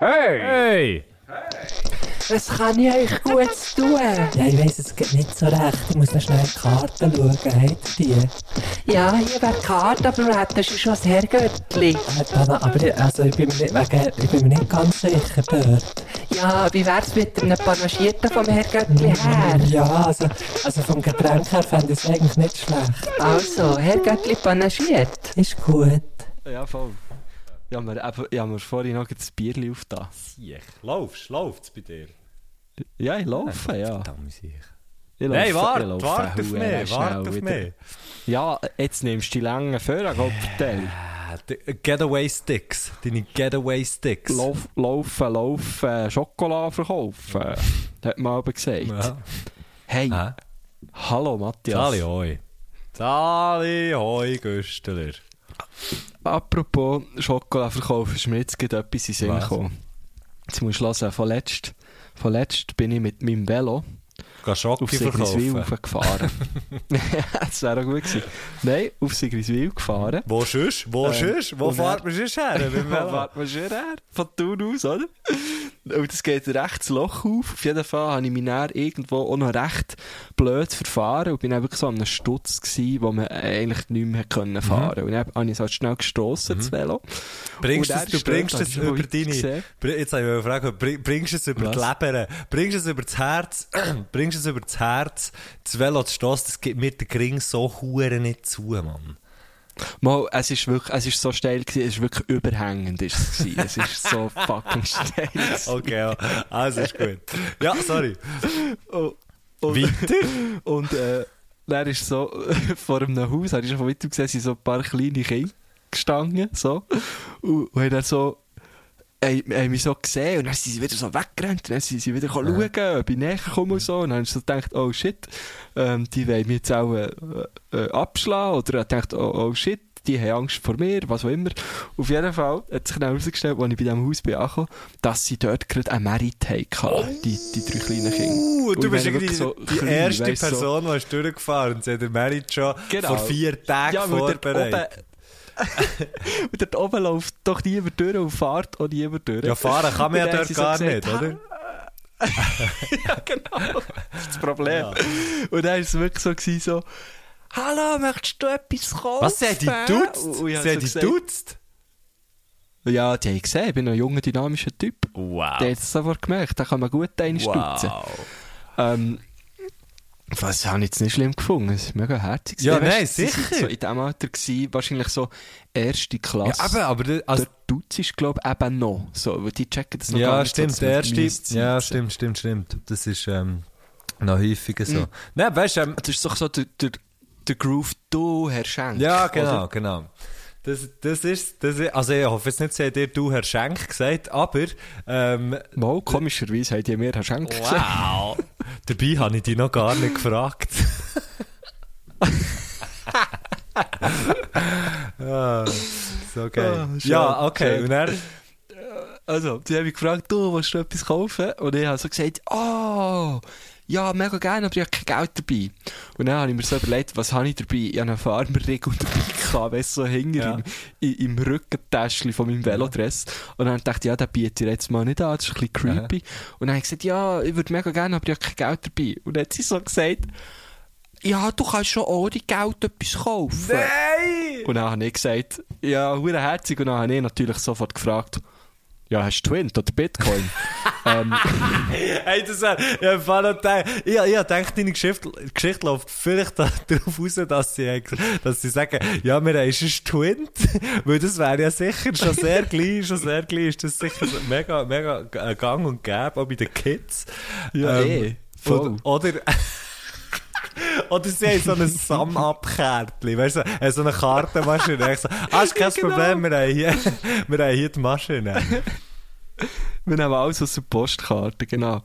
Hey! Hey! Was kann ich euch gut tun? Ja, ich weiss, es geht nicht so recht. Ich muss noch schnell die Karten schauen. Habt ihr die? Ja, hier wäre die Karte, aber du hättest schon das Herrgöttli. Äh, Dana, aber ich, also ich, bin mir nicht, wegen, ich bin mir nicht ganz sicher dort. Ja, wie wär's mit einem Panagierten vom Herrgöttli her? Ja, also, also vom Getränk her fände ich es eigentlich nicht schlecht. Also, Herrgöttli panagiert. Ist gut. Ja, voll. Ja, mir, eben, mir vorhin noch das Bierli auf das. Siech. Laufst, läuft's bei dir? Ja, ich laufe, ja. Verdammt sicher. Ich Nein, ich warte, laufe warte auf hure mich, warte auf wieder. mich. Ja, jetzt nimmst du die langen Vorhang verteilt. Äh, die Getaway Sticks. Deine Getaway Sticks. Lauf, laufen, laufen, Schokolade verkaufen. Hat man aber gesagt. Ja. Hey, Hä? hallo Matthias. Sali hoi. Sali hoi, Güsteler. Apropos Schokolade verkaufen, ist mir jetzt gerade etwas in Sinn gekommen. Jetzt musst du hören, von letzt bin ich mit meinem Velo Geh auf Schocke Sigriswil gefahren. das wäre auch gut gewesen. Nein, auf Sigriswil gefahren. Wo sonst? Wo sonst? Wo fährt man sonst her? Velo? Warte mal schon her. Von Thun aus, oder? Und es geht recht das Loch auf. Auf jeden Fall habe ich mich dann irgendwo auch noch recht blöd verfahren und bin wirklich so an einem Stutz gewesen, wo man eigentlich nicht mehr können fahren Und dann habe ich es halt schnell gestossen, das Velo. Bringst es, du bringst es über deine... Jetzt habe ich eine Frage. Bring- Bringst du es über Was? die Leber? Bringst du es über das Herz? bringst es über das Herz? Das Velo zu stossen, das gibt mir den Gring so hure nicht zu, Mann. Mal, es ist wirklich, es ist so steil gewesen, es ist wirklich überhängend ist es gewesen. es ist so fucking steil gewesen. Okay, ja. Also ist gut. Ja, sorry. Und, und, Weiter? und äh, dann ist so, vor einem Haus, habe ich schon von weitem gesehen, sind so ein paar kleine Kinder gestanden, so. Und, und haben dann so, haben, haben mich so gesehen und dann sind sie wieder so weggerannt und dann sind sie wieder schauen, ob ich näher komme und so. Und dann habe ich so gedacht, oh shit, ähm, die wollen mich jetzt auch äh, äh, abschlagen oder ich gedacht, oh, oh shit, die haben Angst vor mir, was auch immer. Auf jeden Fall hat sich dann herausgestellt, als ich bei diesem Haus bin angekommen, dass sie dort gerade einen Merit hatten, die, die drei kleinen Kinder. Du bist irgendwie so die klein, erste weisst du, so- Person, die ist durchgefahren und sie hat den Merit schon Genau. vor vier Tagen Ja, vorbereitet. und dort oben läuft doch niemand durch und fährt auch niemand durch. Ja, fahren kann man ja dort haben sie so gar gesagt, nicht, oder? ja, genau. Das ist das Problem. Und dann war es wirklich so, gewesen, so «Hallo, möchtest du etwas kaufen?» Was, sie hat dich duzt? Und- und Sie dich? Ja, die haben gesehen, ich bin ein junger, dynamischer Typ. Wow. Der hat es sofort gemerkt, da kann man gut einen stutzen. Wow. Ähm, was habe ich jetzt nicht schlimm gefunden. Es ist mega herzig. Ja, Weißt du, nein, sind sicher. So in diesem Alter gewesen, wahrscheinlich so erste Klasse. Ja, eben, aber das- also, der Dutz ist, glaube ich, eben noch. So, weil die checken das noch gar ja, nicht stimmt, so, der erste. Ja, stimmt, stimmt, stimmt. Das ist ähm, noch häufiger so. Mhm. Nein, weißt du, ähm, Das ist doch so der, der, der Groove, du, Herr Schenk. ja, genau, oder? genau. Das, das ist, das ist, also ich hoffe jetzt nicht, sie hat dir du Herr Schenk gesagt, aber, ähm, Mal, komischerweise haben die mir Herr Schenk gesagt. wow. Dabei habe ich dich noch gar nicht gefragt. ah, so geil. Ah, schön, ja, okay. Und er, Also, die haben mich gefragt, du, willst du etwas kaufen? Und ich habe so gesagt, oh, ja, mega gerne, aber ich habe kein Geld dabei. Und dann habe ich mir so überlegt, was habe ich dabei? Ich habe einen Farmerregel dabei gehabt, weißt so hinter Ja. im, im, im Rückentäschchen von meinem Velodress. Und dann dachte ich, ja, den biete ich jetzt mal nicht an, das ist ein bisschen creepy. Und dann habe ich gesagt, ja, ich würde mega gerne, aber ich habe kein Geld dabei. Und dann hat sie so gesagt, ja, du kannst schon ohne Geld etwas kaufen. Nein! Und dann habe ich gesagt, ja, herzig. Und dann habe ich natürlich sofort gefragt, ja, hast du Twint oder Bitcoin? ähm, Hey, das wär, ja, gedacht, ich, ich gedacht, deine Geschichte, Geschichte läuft vielleicht da- darauf raus, dass sie, dass sie sagen, ja, wir haben einen Twint, weil das wäre ja sicher schon sehr gleich, schon sehr gleich, ist das sicher mega, mega äh, gang und gäbe, auch bei den Kids. Ja, eh, voll. Oder, oder, sie haben so ein Sum-Up-Kärtchen, weißt du, so, so eine Kartenmaschine. Ich so, ah, ist kein Genau. Problem, wir haben hier, wir haben hier die Maschine. wir nehmen alles aus der Postkarte, genau.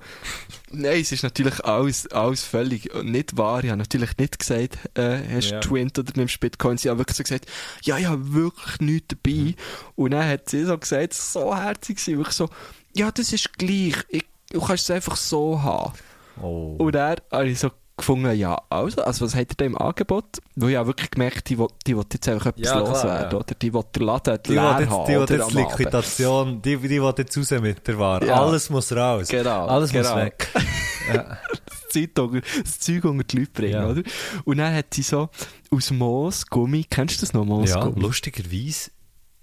Nein, es ist natürlich alles, alles völlig nicht wahr. Ich habe natürlich nicht gesagt, äh, hast du Ja. Twint oder nimmst Bitcoin. Sie haben wirklich so gesagt, ja, ich habe wirklich nichts dabei. Und dann hat sie so gesagt, so herzig sie wirklich so, ja, das ist gleich. Ich, du kannst es einfach so haben. Oh. Und ich so gefunden, ja, also, also was hat er da im Angebot? Weil ich habe wirklich gemerkt, die die will jetzt einfach etwas Ja, loswerden, ja. oder? Die will den Laden Die leer jetzt, haben, die will jetzt. Liquidation, die, die will jetzt raus mit der Ware. Ja. Alles muss raus. Genau, Alles muss genau. weg. ja. das, Zeug unter, das Zeug unter die Leute bringen, oder? Und dann hat sie so aus Moos, Gummi, kennst du das noch, ja, Moosgummi?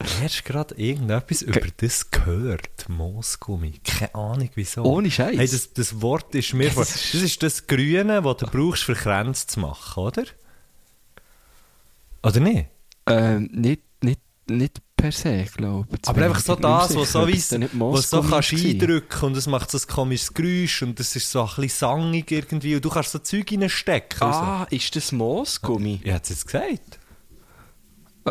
Lustigerweise erst gerade irgendetwas über das gehört. Moosgummi. Keine Ahnung wieso. Ohne Scheiß. Hey, das, das Wort ist mir vor. das ist- das Grüne, das du brauchst, für Kränze zu machen, oder? Oder nicht? Ähm, nicht, nicht, nicht per se, glaube ich. Aber einfach so das, was so es nicht was so kannst eindrücken und es macht so ein komisches Geräusch und das ist so ein bisschen sangig irgendwie und du kannst so Zeug reinstecken. Ah, ist das Moosgummi? So. Ich hätte es jetzt gesagt.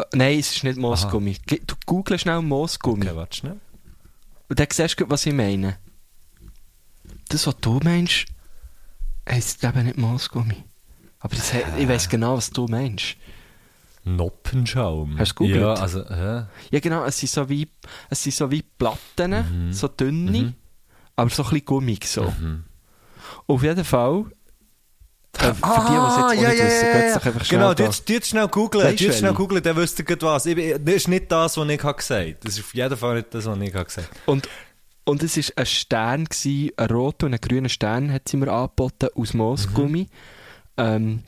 Äh, nein, es ist nicht Moosgummi. Du google schnell Moosgummi. Okay, warte schnell. Und dann siehst du, was ich meine. Das, was du meinst, heisst eben nicht Moosgummi. Aber das, he- ich weiss genau, was du meinst. Noppenschaum. Hast du gegoogelt? Ja, also, ja. Ja, genau, es sind so wie, es sind so wie Platten, Mhm. so dünne, aber so ein bisschen gummig so. Mhm. Auf jeden Fall, für die, die es jetzt Ah, nicht wissen, geht's doch einfach schnell Genau, jetzt schnell googeln. Du, schnell googeln, dann wüsst ihr was. Ich, das ist nicht das, was ich habe gesagt habe. Das ist auf jeden Fall nicht das, was ich habe gesagt Und, und es war ein Stern, gewesen, ein roter und ein grüner Stern hat sie mir angeboten, aus Moosgummi. Ähm,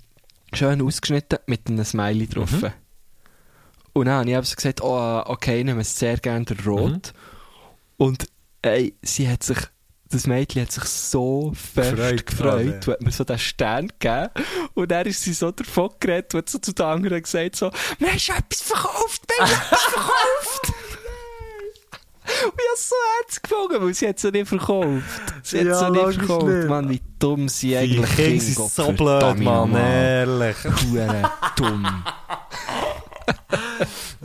schön ausgeschnitten, mit einem Smiley drauf. Mhm. Und dann habe ich so gesagt, oh, okay, ich nehme sehr gerne den Rot. Mhm. Und ey, sie hat sich, das Mädchen hat sich so fest Gefreut, gefreut, und hat mir so den Stern gegeben. Und dann ist sie so davon geredet und hat so zu den anderen gesagt, so, wir haben schon etwas verkauft, wir haben etwas verkauft. Und ich habe so herzig gefunden, weil sie hat es ja nicht verkauft. Sie hat es Ja, ja nicht verkauft. nicht. Mann, wie dumm sie Die eigentlich sind, sind so blöd, Mann. Ehrlich. Hure dumm.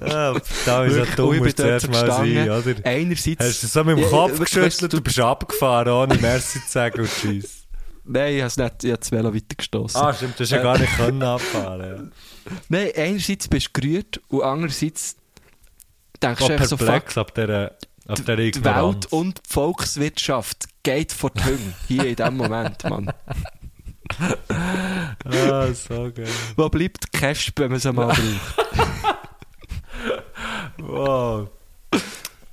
Ja, da ist ja dumm, musst zuerst mal sein, oder? Einerseits... Hast du so mit dem Ja, Kopf geschüttelt du- und bist abgefahren, ohne Merci zu sagen und tschüss. Nein, ich habe es nicht, ich habe das Velo weitergestossen. Ah, stimmt, du hast ja gar nicht können abfahren. Nein, einerseits bist du gerührt und andererseits denkst Ja. du einfach so, fuck, ab dieser, ab dieser die. Welt und die Volkswirtschaft geht vor die Hunde. Hier in diesem Moment, Mann. Ah, so geil. Wo bleibt die Cash, wenn man es einmal braucht? Wow.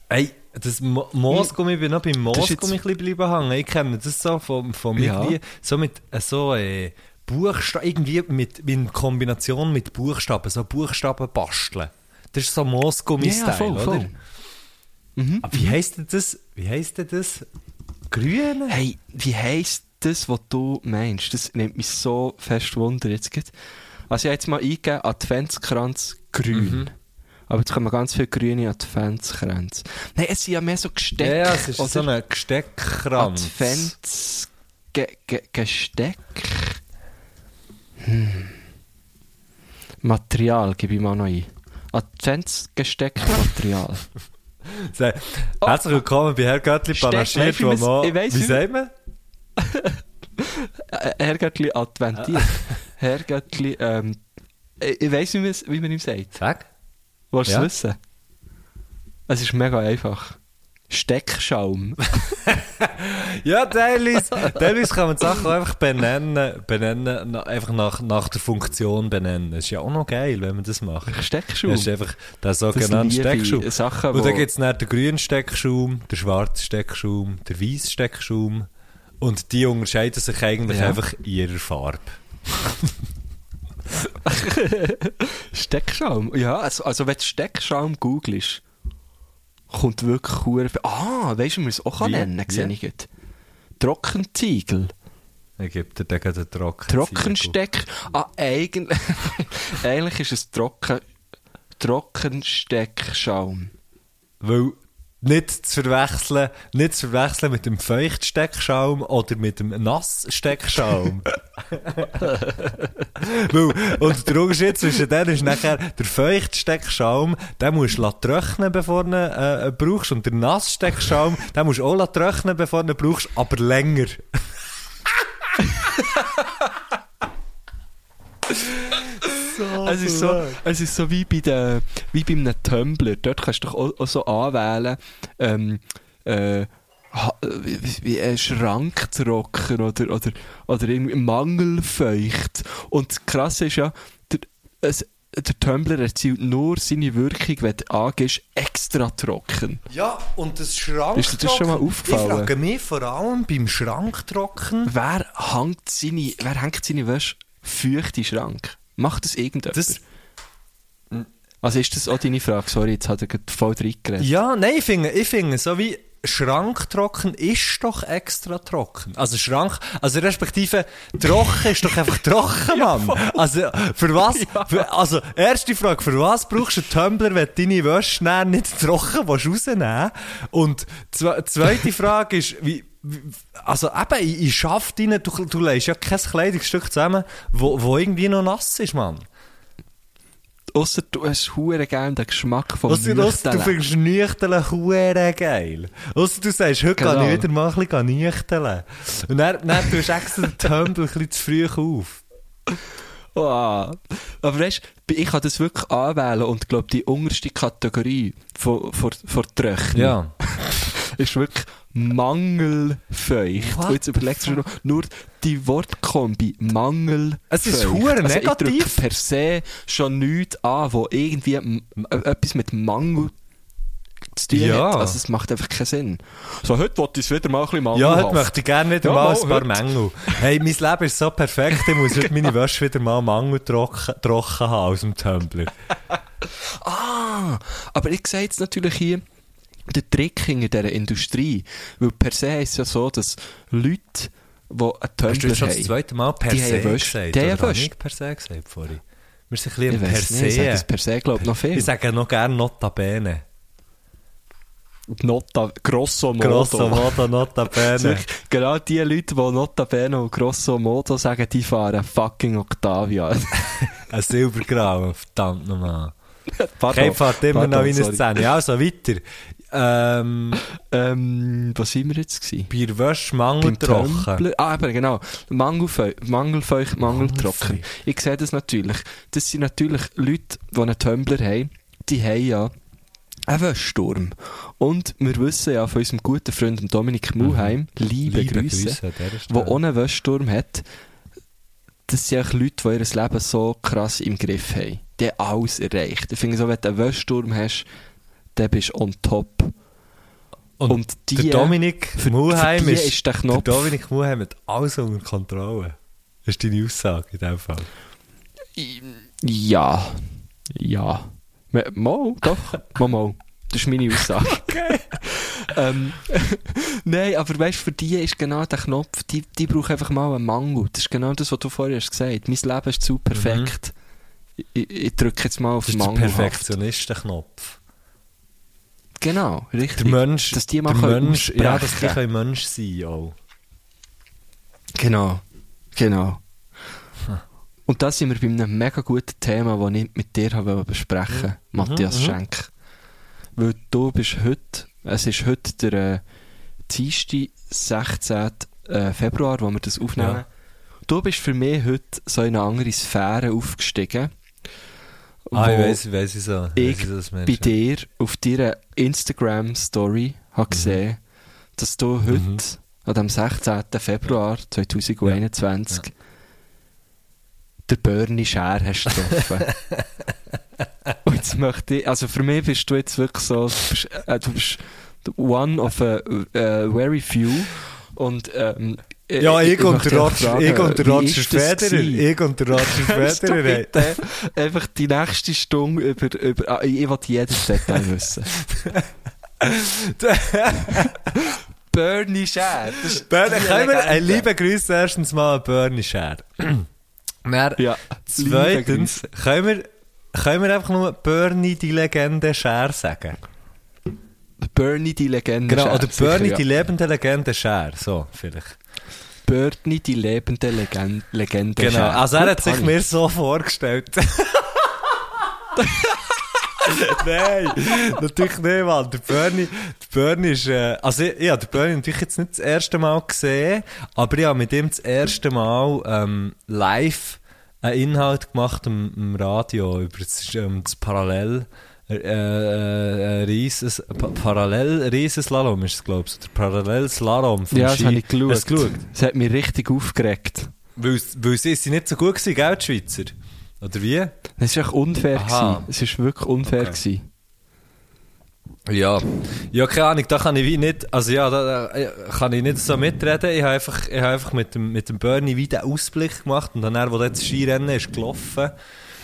Ey, das Mo Moosgummi, ich bin noch beim ist jetzt- Moosgummi ein bisschen bleiben hängen. Ich kenne das so von, von Ja. so mit äh, so äh, Buchstaben, irgendwie mit, in Kombination mit Buchstaben, so Buchstaben basteln. Das ist so Moosgummi-Style, oder? Mhm. Aber wie heisst denn das? Wie heisst denn das? Grüne? Hey, wie heisst das, was du meinst? Das nimmt mich so fest Wunder jetzt. Also ich habe jetzt mal eingegeben, Adventskranz grün. Mhm. Aber jetzt kommen ganz viele grüne Adventskränze. Nein, es sind ja mehr so Ja, Gestecke. ja, es ist so ein Gesteckkranz. Advents... Ge Ge Gesteck... Hm. Material gebe ich mal noch ein. Adventsgesteckmaterial. So, Herzlich willkommen bei Herr Göttli panaschiert, wo wie man- ich weiss, Wie sagt man? Äh, Herrgöttli adventiert. Herrgöttli, ähm... Ich, weiss, wie man, wie man ihm sagt. Sag. Willst du Ja. es wissen? Es ist mega einfach. Steckschaum. Ja, teilweise, teilweise kann man Sachen einfach benennen, benennen einfach nach, nach der Funktion benennen. Das ist ja auch noch geil, wenn man das macht. Steckschaum. Das ist einfach der sogenannte. Steckschaum. Sachen, Und dann gibt es den grünen Steckschaum, den schwarzen Steckschaum, den weißen Steckschaum. Und die unterscheiden sich eigentlich Ja. einfach in ihrer Farbe. Steckschaum? Ja, also, also wenn du Steckschaum googelst, kommt wirklich viel- Ah, weißt du, wie man es auch kann nennen sehe ich gerade. Trockenziegel. Dann gibt er dann den Trocken. Trockensteck. Ah, eigentlich, eigentlich ist es Trocken, Trockensteckschaum. Weil nicht zu verwechseln, nicht zu verwechseln mit dem Feuchtsteckschaum oder mit dem Nasssteckschaum. Weil, und der Unterschied zwischen denen ist nachher, der Feuchtsteckschaum, den musst du trocknen, bevor du äh, brauchst. Und der Nasssteckschaum, den musst du auch trocknen, bevor du brauchst, aber länger. Es ist so, es ist so wie bei, der, wie bei einem Tumblr. Dort kannst du doch auch, auch so anwählen, ähm, äh, wie, wie ein Schranktrocken oder, oder, oder irgendwie mangelfeucht. Und das Krasse ist ja, der, es, der Tumblr erzielt nur seine Wirkung, wenn du angehst, extra trocken. Ja, und das Schranktrocken... Ist dir das schon mal aufgefallen? Ich frage mich vor allem beim Schranktrocken... Wer hängt seine, wer hängt seine Wäsche feucht in den Schrank? Macht das irgendjemand? Das- also ist das auch deine Frage? Sorry, jetzt hat er voll reingeredet. Ja, nein, ich finde, ich finde, so wie Schranktrocken ist doch extra trocken. Also Schrank, also respektive trocken ist doch einfach trocken, Mann. Also für was, für, also erste Frage, für was brauchst du einen Tumbler, wenn deine Wäsche nicht trocken willst rausnehmen Und zwe zweite Frage ist, wie- also eben, ich, ich schaff deine, du, du legst ja kein Kleidungsstück zusammen, wo, wo irgendwie noch nass ist, Mann. Ausser du hast hure gerne den Geschmack vom Ausser, ausser du findest Nüchteln hure geil. Ausser du sagst, heute Genau. kann ich wieder mal ein bisschen nüchteln. Und dann, dann tust du extra den Tumble ein bisschen zu früh auf. Oh. Aber weißt du, ich kann das wirklich anwählen und glaube die unterste Kategorie von, von, von Tröchnen ist wirklich mangelfeucht. What Und jetzt überlegst du noch, nur die Wortkombi mangelfeucht. Es ist hure also Ich negativ. drücke per se schon nichts an, wo irgendwie äh, etwas mit Mangel zu tun Ja. hat. Also es macht einfach keinen Sinn. So, heute wollte ich es wieder mal ein bisschen Ja, mangelhaft. heute möchte ich gerne wieder Ja, mal mal ein paar heute. Mängel. Hey, mein Leben ist so perfekt, ich muss heute meine Wäsche wieder mal Mangel trocken, trocken haben aus dem Tumbler. Ah, aber ich sehe jetzt natürlich hier den Trick hinter dieser Industrie. Weil per se ist es ja so, dass Leute, die einen Hast du Tumblr jetzt schon das haben, zweite Mal per se haben gesagt? Die haben Wäsche. ich per se gesagt vorhin? Wir sind ein bisschen per nicht, ich sage das se. per se, glaube ich, noch viel. Ich sage noch gerne notabene. Nota, grosso modo. Grosso modo notabene. Genau die Leute, die Notabene und grosso modo sagen, die fahren fucking Octavia. Ein Silbergrau, verdammt nochmal. Kein fährt immer pardon, noch in eine. Szene. Ja, also weiter. Ähm, Ähm, was sind wir jetzt gewesen? bei der Wäsche mangeltrocken. Ah, eben, genau. Mangelfeu mangelfeucht, mangeltrocken. Mangelfeucht. Ich sehe das natürlich. Das sind natürlich Leute, die einen Tumblr haben, die haben ja einen Wäschsturm. Und wir wissen ja von unserem guten Freund dem Dominik Muheim, liebe, Liebe Grüße, Grüße der einen Wäschsturm hat, das sind auch Leute, die ihr Leben so krass im Griff haben. Die haben alles erreicht. Ich finde so, wenn du einen Wäschsturm hast, dann bist du on top. Und, Und die, der Dominik für- Muheim ist, ist der der Knopf- Dominik Muheim hat alles unter Kontrolle. Das ist deine Aussage in dem Fall. Ja. Ja. Mal, doch. Mal, mal. Das ist meine Aussage. ähm, Nein, aber weißt du, für die ist genau der Knopf, die, die brauchen einfach mal einen Mangel. Das ist genau das, was du vorher hast gesagt hast. Mein Leben ist zu perfekt. Ich, ich, ich drücke jetzt mal auf Das ist der Mangelhaft. Perfektionistenknopf. Genau, richtig. Der Mensch, dass die mal der Mensch, ja, dass die können Mensch sein auch. Genau, genau. Und da sind wir bei einem mega guten Thema, das ich mit dir habe besprechen Mhm. Matthias mhm. Schenk. Weil du bist heute, es ist heute der äh, Dienstag, 16. Äh, Februar, wo wir das aufnehmen. Ja. Du bist für mich heute so in eine andere Sphäre aufgestiegen. Ah, ich weiss, ich weiss so. ich weiss, das bei dir auf deiner Instagram-Story habe gesehen, dass du heute, Mhm. an dem 16. Februar 2021, der Bernie Scher hast getroffen. Und jetzt möchte ich, also für mich bist du jetzt wirklich so, du bist, äh, du bist one of a äh, very few. Und, ähm, Ja, ich, und der Roger, ich und der Roger Federer, ich und der Roger Federer, einfach die nächste Stunde über, über ah, ich will jedes Detail wissen. Bernie Scher. Bernie, können wir, Legende. äh, liebe Grüße erstens mal an Bernie Scher. Dann, Ja, zweitens, können wir, können wir einfach nur Bernie die Legende Scher sagen? Bernie die Legende Genau, Scher, oder sicher, Bernie ja. die lebende Legende Scher, so, vielleicht. Bernie die lebende Legende, Legende Genau, also er hat sich mir so vorgestellt. Nein, natürlich nicht, Mann. Der Bernie, der Bernie ist, äh, also ich, ich habe den Bernie natürlich jetzt nicht das erste Mal gesehen, aber ich habe mit ihm das erste Mal ähm, live einen Inhalt gemacht im, im Radio über das, ähm, das Parallel äh, äh, Rieses, pa Parallel Riesenslalom ist es, glaube ich. Der Parallelslalom vom Ja, das Ski. habe ich geschaut. Hast du geschaut? Das hat mich richtig aufgeregt. Weil, weil sie, sie nicht so gut gewesen, gell, die Schweizer? Oder wie? Es war echt unfair. Aha. Gewesen. Es war wirklich unfair. Okay. Gewesen. Ja, ja, keine Ahnung, da kann ich wie nicht, also ja, da, da kann ich nicht so mitreden. Ich habe einfach, ich habe einfach mit dem, mit dem Bernie wie den Ausblick gemacht und dann, wo das Skirennen ist gelaufen,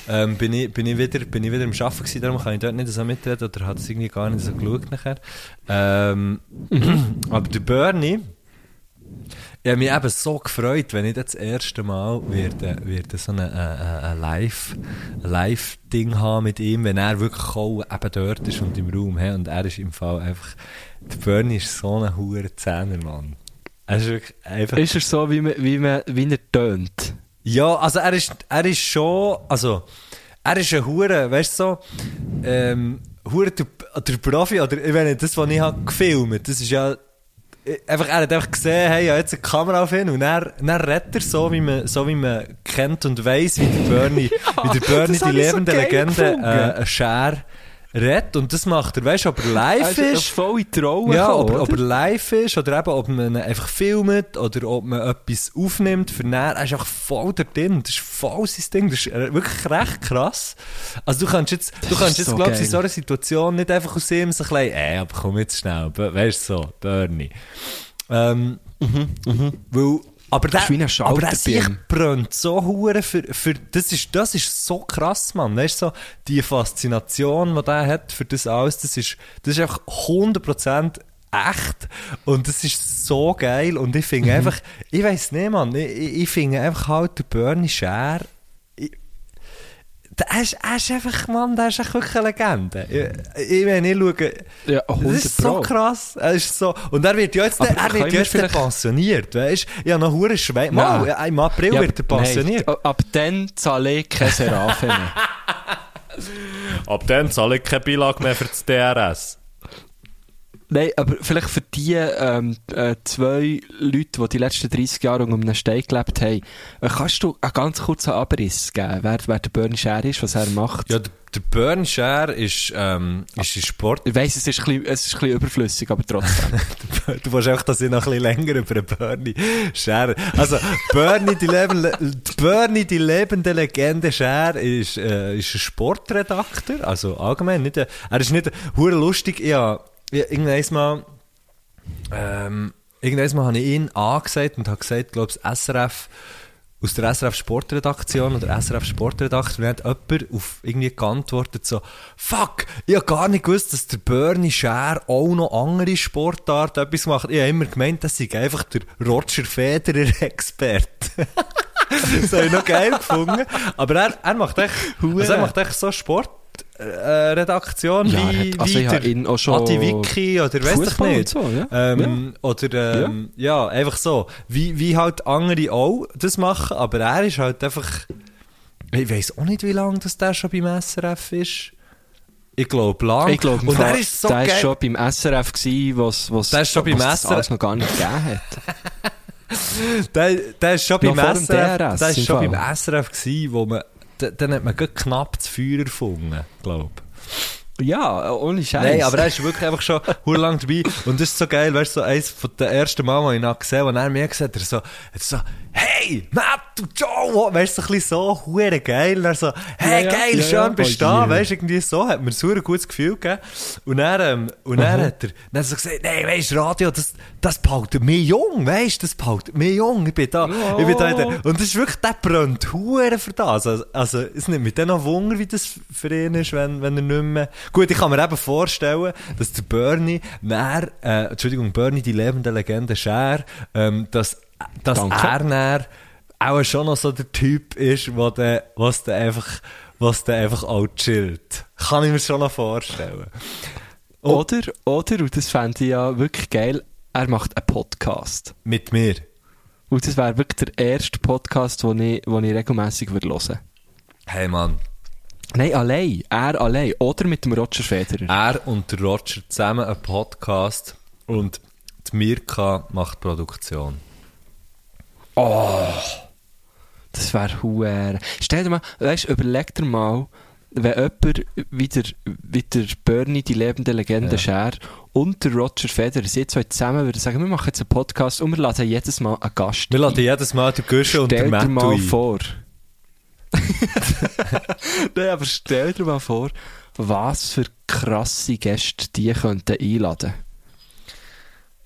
ähm, bin, ich, bin, ich wieder, bin ich wieder im Arbeiten gewesen, darum kann ich dort nicht so mitreden oder hat es irgendwie gar nicht so geschaut nachher. Ähm, aber der Bernie, ich habe mich eben so gefreut, wenn ich das erste Mal werde, werde so ein, ein Live, ein Live-Ding haben mit ihm, wenn er wirklich auch eben dort ist und im Raum. Hey, und er ist im Fall einfach, der Bernie ist so ein hoher Zehnermann. Er ist wirklich einfach... Ist er so, wie, man, wie, man, wie er tönt? Ja, also er ist, er ist schon, also er ist ein Hure, weißt du so, ähm, Hure der, der Profi, oder ich meine, das, was ich habe gefilmt, das ist ja, einfach, er hat einfach gesehen, hey, ja, jetzt eine Kamera auf ihn und er, dann redet er so, wie man, so wie man kennt und weiss, wie der Bernie, wie der Bernie, das die lebende Legende, äh, ein Share redet und das macht er, weißt du, ob er live Also, ist. voll in Rolle Ja, gekommen, ob, ob er live ist oder eben, ob man einfach filmt oder ob man etwas aufnimmt für näher. Er ist einfach voll da drin. Das ist voll sein Ding. Das ist äh, wirklich recht krass. Also du kannst jetzt, du Das kannst ist jetzt, so glaubst du, in so einer Situation nicht einfach aus ihm so ein bisschen, ey, aber komm jetzt schnell, weißt du so, Bernie. Ähm, weil, aber der, ist wie ein aber der sich brennt so hure für, für das ist das ist so krass Mann. Weißt so die Faszination die der hat für das alles das ist das ist einfach 100% echt. Und das ist so geil. Und ich Mhm. finde einfach ich weiß nicht Mann. Ich, ich, finde einfach halt der Bernie Scher der ist, er ist einfach, Mann, der ist echt wirklich eine Legende. Ich, ich meine, ich schaue, Ja, 100 das ist so Pro. krass. Er ist so, und er wird ja jetzt, Aber er wird wir ja jetzt vielleicht- pensioniert, weißt du? Ich habe noch hure Schwein. Mal, im April Ja, wird er pensioniert. Nein, ab dann zahle ich keine Serafe mehr. Ab dann zahle ich keine Beilage mehr für das DRS. Nein, aber vielleicht für die ähm, äh, zwei Leute, die die letzten 30 Jahre unter einem Stein gelebt haben, äh, kannst du einen ganz kurzen Abriss geben, wer, wer der Bernie Scher ist, was er macht? Ja, der, der Bernie Scher ist, ähm, ist ein Sport. Ich weiss, es ist, ein bisschen, es ist ein bisschen überflüssig, aber trotzdem. Du willst einfach, dass ich noch ein bisschen länger über den Bernie Scher. Also, Bernie, die, lebende, Bernie, die lebende Legende Scher ist, äh, ist ein Sportredakteur. Also, allgemein nicht, ein- er ist nicht, hure lustig. Ja, ja, irgendwann mal, ähm, irgendwann mal habe ich ihn angesagt und habe gesagt, glaube ich, SRF, aus der SRF Sportredaktion oder SRF dann hat jemand auf irgendwie geantwortet so, fuck, ich habe gar nicht gewusst, dass der Bernie Scher auch noch andere Sportarten etwas macht. Ich habe immer gemeint, das sei einfach der Roger Federer-Experte. das habe ich noch geil gefunden. Aber er, er macht echt, also er macht echt so Sport, äh, Redaktion Ja, wie, hat- also wie der ihn auch schon Adi Wiki oder weiss ich nicht. so, ja. Ähm, Oder, ähm, ja. einfach so. Wie, wie halt andere auch das machen, aber er ist halt einfach, ich weiss auch nicht, wie lange das der schon beim SRF ist. Ich glaube, lang. Ich glaube, Und er ist so der war schon beim SRF, gewesen, was, was, Der ist schon beim was das SRF. alles noch gar nicht gegeben hat. Der, der ist schon beim SRF, der ist schon Fall. beim SRF gewesen, wo man, da- dann hat man knapp das Feuer erfunden, glaube Ja, ohne Scheiß. Nein, aber er ist wirklich einfach schon hure lang dabei. Und das ist so geil, weißt du, so eins von den ersten Mal, wo ich ihn gesehen habe, wo er mir gesagt hat, er so, hat so, hey, Matt, du Joe, weißt du, so ein bisschen so hure geil. Er so, hey, Ja, geil, ja, schön ja, bist du da, weißt du, irgendwie so, hat mir ein gutes Gefühl gegeben. Und dann, ähm, und dann hat er, dann so gesagt, nee, weißt du, Radio, das, das behaltet mich jung, weißt du, das behaltet mich jung, ich bin da, ich bin da, und das ist wirklich, der brennt hure für das. Also, also es nimmt mich dann noch Wunder, wie das für ihn ist, wenn, wenn er nicht mehr, gut, ich kann mir eben vorstellen, dass der Bernie, näher, äh, Entschuldigung, Bernie, die lebende Legende Scher, ähm, dass, dass Danke. er näher auch schon noch so der Typ ist, wo der, was der einfach, was der einfach auch chillt. Kann ich mir schon noch vorstellen. Oh. Oder, oder, und das fände ich ja wirklich geil, er macht einen Podcast. Mit mir. Und das wäre wirklich der erste Podcast, den ich, den ich regelmässig würde hören Hey Mann. Nein, allein. Er allein. Oder mit dem Roger Federer. Er und der Roger zusammen einen Podcast und die Mirka macht Produktion. Das wäre huere. Stell dir mal, weißt, überleg dir mal, wenn jemand wie der, wie der Bernie, die lebende Legende Ja. Scher und der Roger Federer, sie zwei zusammen würden sagen, wir machen jetzt einen Podcast und wir laden jedes Mal einen Gast Wir laden jedes Mal den Guschen und den Stell dir mal ein. vor. Nein, aber stell dir mal vor, was für krasse Gäste die könnten einladen.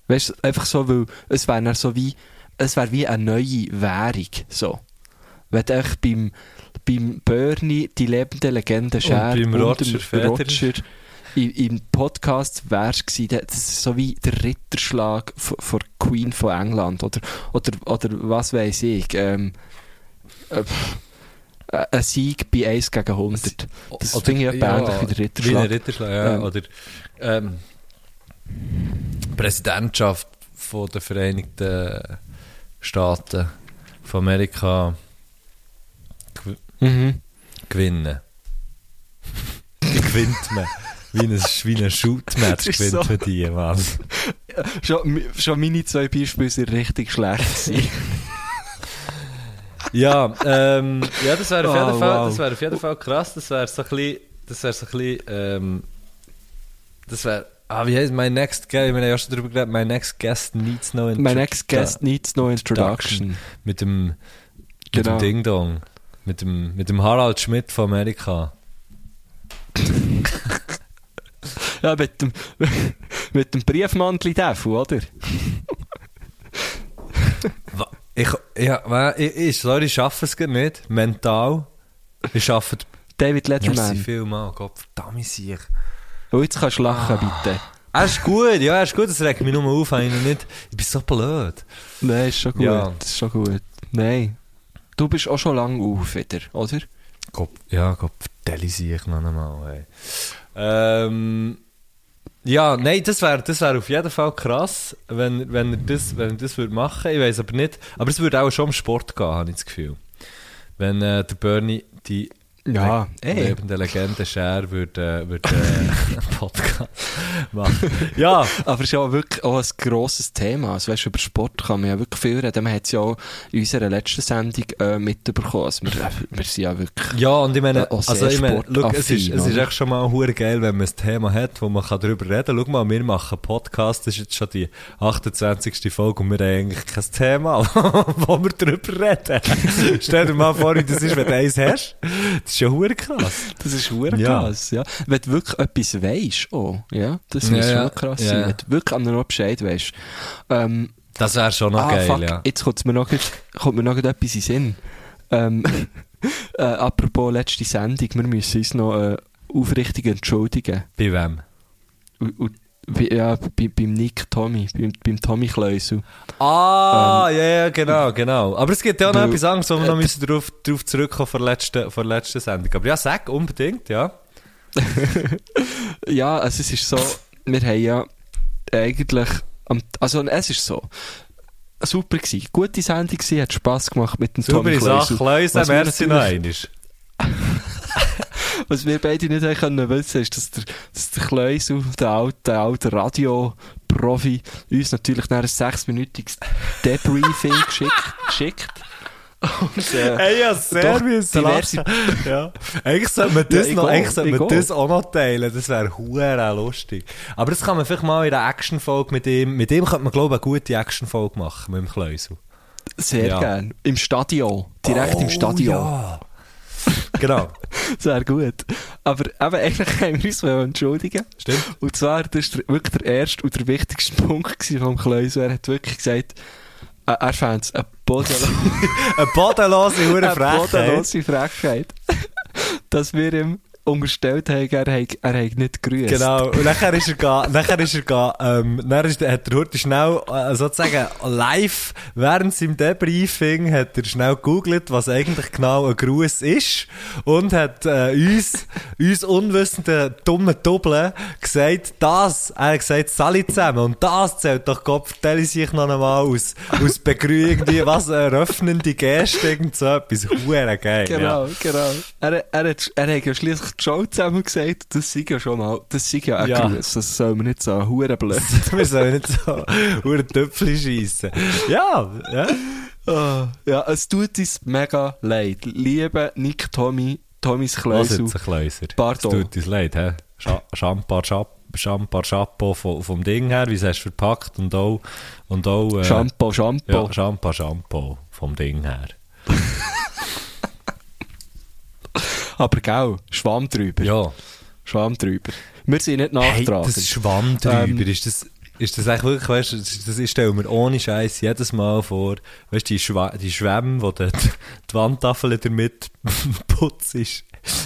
Weißt du, einfach so, weil es wäre dann so wie, es wäre wie eine neue Währung, so. Wenn du beim, beim Bernie, die lebende Legende Scher beim dem Roger Federer. Roger im, im Podcast wärst gewesen, das ist so wie der Ritterschlag von, Queen von England oder, oder, oder was weiß ich, ähm, äh, äh, ein Sieg bei 1 gegen 100. Das Oder- finde ich ja, ähnlich wie der Wie Ritterschlag. ein Ritterschlag, ja. Ähm. Oder ähm, Präsidentschaft von der Vereinigten Staaten von Amerika Mhm. gewinnen. Gewinnt man. Wie ein, wie ein Shoot-Match gewinnt so. man die, Mann. Schon, mi- schon meine zwei Beispiele sind richtig schlecht. Ja, ähm, ja, das wäre auf, Oh, jeden Fall- wow. das wäre auf jeden Fall krass. Das wäre so ein bisschen, das wäre so ein bisschen, ähm, das wäre, ah, wie heißt My Next Guest, wir haben ja schon darüber geredet, My Next Guest Needs No My Intro- next guest needs no introduction. Mit dem, mit Genau. dem Ding Dong. Mit dem, mit dem Harald Schmidt von Amerika. Ja, mit dem, mit dem Briefmantli-Teufel, oder? Wa- Ich, ja, ich, ich, sorry, ich schaffe es nicht. Mental. Ich schaffe David Merci Letterman. vielmal, Gott verdammt sich. Oh, jetzt kannst du lachen, Ah. bitte. Er ist gut, ja, er ist gut, das regt mich nur auf, ich nicht. Ich bin so blöd. Nein, ist schon gut. Ja. Das ist schon gut. Nein. Du bist auch schon lange auf wieder, oder? Gott, ja, Gott, vertelle ich noch einmal. Hey. Ähm, ja, nein, das wäre das wär auf jeden Fall krass, wenn, wenn er das, wenn er das würde machen. Ich weiß aber nicht, aber es würde auch schon um Sport gehen, habe ich das Gefühl. Wenn äh, der Bernie die Ja, ey. lebende Legende Share würde, äh, würde äh, einen Podcast machen. Ja, Aber es ist ja auch wirklich auch ein grosses Thema. Also, weißt, über Sport kann man ja wirklich viel reden. Man hat es ja auch in unserer letzten Sendung äh, mitbekommen. Also, wir, wir sind ja wirklich... Ja, und ich meine, Äh, also ich meine, schau, es ist, es ist echt schon mal hure geil, wenn man ein Thema hat, wo man kann darüber reden kann. Schau mal, wir machen Podcast, das ist jetzt schon die 28. Folge und wir haben eigentlich kein Thema, wo wir darüber reden. Stell dir mal vor, wie das ist, wenn du eins hast. Ist ja hure krass. Das ist hure Ja. krass, ja. Wenn du wirklich etwas weisst, oh, ja, das Ja, muss ja. schon krass Ja, sein. ja. Wenn du wirklich an noch Bescheid weisst. Ähm, Das wäre schon noch ah, geil, fuck, ja. jetzt kommt mir noch, kommt mir noch etwas in den Sinn. Ähm, äh, apropos letzte Sendung, wir müssen uns noch äh, aufrichtig entschuldigen. Bei wem? Und, und, bei, ja, bei, beim Nick Tommy, beim, beim Tommy Kleusel. Ah, ja, ja, genau, genau. Aber es gibt ja auch noch weil- etwas anderes, wo wir äh, noch müssen drauf, drauf zurückkommen von der letzten, von der letzten Sendung. Aber ja, sag unbedingt, ja. Ja, also es ist so, wir haben ja eigentlich, also es ist so, super gewesen, gute Sendung gewesen, hat Spass gemacht mit dem Tommy Saubere Sache, Kleusel. Kleuse, Was wir merci noch einmal. Was wir beide nicht haben können wissen, ist, dass der, dass der Kleusel, der alte, alte Radio-Profi, uns natürlich nach ein sechsminütiges Debriefing geschickt, geschickt. Und, äh, Ey, ja, sehr diverse-. Ja. Eigentlich sollte man das, Ja, noch, eigentlich sollte man das auch noch teilen. Das wäre hure lustig. Aber das kann man vielleicht mal in einer Action-Folge mit ihm, mit ihm könnte man, glaube ich, eine gute Action-Folge machen, mit dem Kleusel. sehr Ja. gern. Im Stadion. Direkt im Stadion. Oh, Ja. genau. Sehr gut. Aber eben, eigentlich haben wir uns entschuldigen. Stimmt. Und zwar, das war wirklich der erste und der wichtigste Punkt vom Kleusel. Er hat wirklich gesagt, äh, er fand es eine bodenlose, Eine bodenlose hure eine Frechheit. bodenlose Frechheit, dass wir ihm unterstellt haben, er hat, er hat nicht grüßt. Genau, und nachher ist er ga, nachher ist er ga, ähm, nachher ist, hat er heute schnell, äh, sozusagen live, während seinem Debriefing, hat er schnell gegoogelt, was eigentlich genau ein Gruß ist, und hat, äh, uns, uns unwissenden, dummen Doppeln gesagt, das, er hat gesagt, Sali zusammen, und das zählt doch Gott, vertelle ich sich noch einmal aus, aus Begrüßung, irgendwie, was, eine eröffnende Geste, irgend so etwas, hure geil, ja. Genau, genau. Er, er, hat, er hat ja schliesslich die Show zusammen gesagt, das sei ja schon mal, das sei ja Ja. Gruß, das soll man nicht so hure blöd. Wir sollen nicht so hure Töpfchen schiessen. Ja, ja. Ah, ja, es tut uns mega leid. Liebe Nick Tommy, Tommys ein Kläuser? Pardon. Es tut uns leid, hä? Champar, Champar Chapeau vom, vom Ding her, wie es hast verpackt und auch, und auch, äh, Shampoo, Shampoo. ja, Champar Chapeau vom Ding her. Aber gell, Schwamm drüber. Ja. Schwamm drüber. Wir sind nicht Hey, nachtragend. das Schwamm drüber, Ähm, ist das, ist das eigentlich wirklich, weißt du, das, ich stelle mir ohne Scheiß jedes Mal vor, weißt du, die, Schwa die Schwämme, wo die, die Wandtafel damit putzt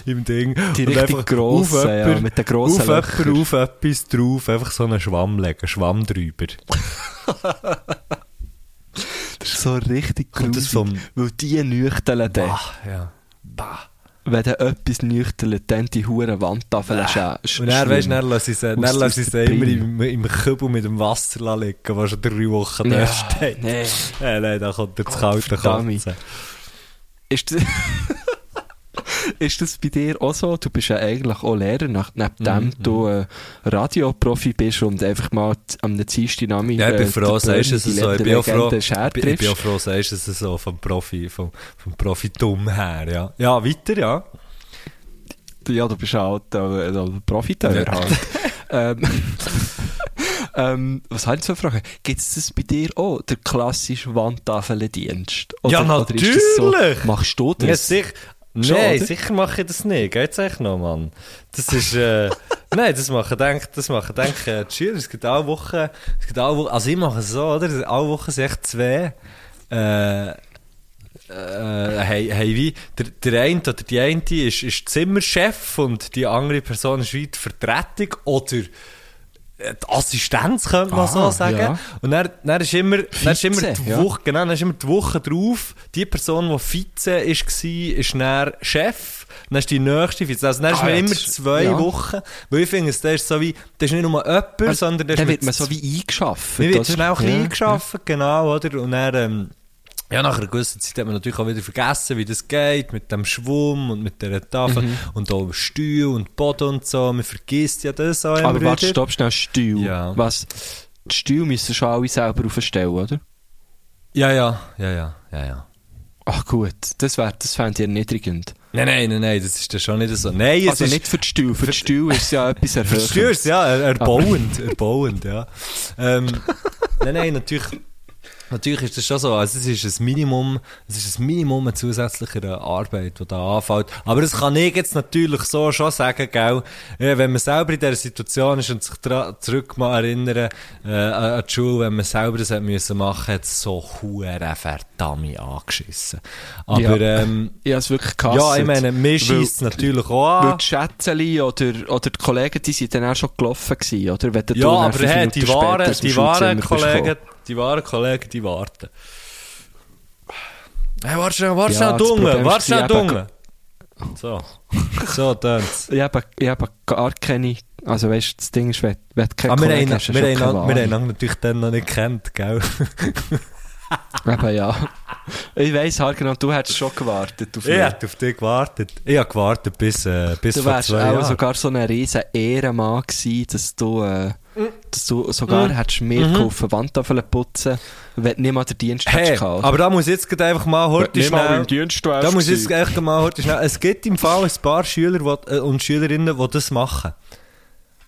im Ding. Die Und richtig einfach grossen, auf ja, mit den grossen Auf jemand, auf etwas drauf, einfach so einen Schwamm legen, Schwamm drüber. Das ist so richtig grusig. vom- Weil die nüchtern dann. Bah, ja. Bah. Wenn du etwas nüchtern, dann die hure Wandtafel sch- Und dann, weißt dann lasse ich sie, Aus- dann lasse ich sie immer Brille. im, im Kübel mit dem Wasser liegen, was schon drei Wochen Ja, da steht. nee. Ja, nein, da kommt er verdammt. Kotzen. Ist das, ist das bei dir auch so? Du bist ja eigentlich auch Lehrer, nach, neben Mhm, dem du äh, Radioprofi bist und einfach mal am Dienstag Nami Ja, ich bin froh, sagst du es so. Ich bin auch froh, ich bin, auch froh, sagst du es so vom Profi, vom, vom Profitum her, ja. Ja, weiter, ja. Ja, du bist halt äh, äh, Profiteur Ja. halt. ähm, ähm, was habe ich so eine Frage? Gibt es das bei dir auch, der klassische Wandtafeldienst? Ja, ist das so, natürlich. machst du das? Ja, sicher. Nein, sicher mache ich das nicht. Geht's echt noch, Mann? Das ist, äh, nein, das machen, denk, das machen, denk, äh, die Schüler. Es gibt alle Wochen, es gibt alle Wochen, also ich mache es so, oder? Alle Wochen sind echt zwei, äh, äh, hey, hey, wie, der, der eine oder die eine ist, ist Zimmerchef und die andere Person ist wie die Vertretung oder die Assistenz, könnte man so Aha, sagen. ja. Und dann, dann ist immer, dann ist immer Vize, die ja. Woche, genau, dann ist immer die Woche drauf, die Person, die Vize ist, war, ist dann Chef, dann ist die nächste Vize. Also dann ist Ah, man ja, immer zwei ja. Wochen, weil ich finde, das ist so wie, das ist nicht nur jemand, sondern das ist dann wird man so wie eingeschafft, man wird schnell Ja. eingeschafft, genau, oder? Und dann, ähm, ja, nach einer gewissen Zeit hat man natürlich auch wieder vergessen, wie das geht, mit dem Schwumm und mit der Tafel Mhm. und auch Stuhl und Boden und so. Man vergisst ja das auch immer Aber warte, wieder. stopp schnell, Stuhl. Ja. Was? Die Stuhl müssen schon alle selber aufstellen, oder? Ja, ja, ja, ja, ja, ja. Ach gut, das, wär, das fände ich erniedrigend. Nein, nein, nein, nein, das ist dann schon nicht so. Nein, es Also ist, nicht für die Stuhl, für die Stuhl ist es ja etwas Für die erhöht. Steuers, ja, er- erbauend, erbauend, ja. Ähm, nein, nein, natürlich, natürlich ist das schon so, also es ist ein Minimum, es ist ein Minimum an zusätzlicher Arbeit, die da anfällt. Aber das kann ich jetzt natürlich so schon sagen, gell, wenn man selber in dieser Situation ist und sich zurück mal erinnern, äh, an die Schule, wenn man selber das hat müssen machen, hat es so hure verdammt angeschissen. Aber, Ja. ähm, Ich habe es wirklich gehasst. ja, ich meine, mir schießt natürlich auch Weil an. die Schätzeli oder, oder die Kollegen, die sind dann auch schon gelaufen gewesen, oder? Wenn Ja, aber hey, die wahren, die wahren Kollegen. Die wahren Kollegen, die warten. Hey, warte schnell, warte Ja, schnell, Dunge, warte schnell, ich Dunge. So. So, tönnt's. Ich habe, ich habe gar keine, also weißt du, das Ding ist, wenn, wenn du keine wir Kollegen hast, hast du wir, schon haben, wir haben natürlich dann noch nicht gekannt, gell? Eben, ja. Ich weiss, Hargen, du hättest schon gewartet auf Ich mich. hätte auf dich gewartet. Ich habe gewartet bis, äh, bis Du vor wärst zwei auch Jahren. sogar so ein riesen Ehrenmann gewesen, dass du, äh, dass du sogar Mhm. hättest mir Mhm. geholfen, Wandtafeln putzen, wenn du nicht mal den Dienst Hey, hättest gehabt. aber da muss ich jetzt einfach mal heute schnell... Dienst Da muss ich jetzt echt mal heute schnell... Es gibt im Fall ein paar Schüler wo, äh, und Schülerinnen, die das machen.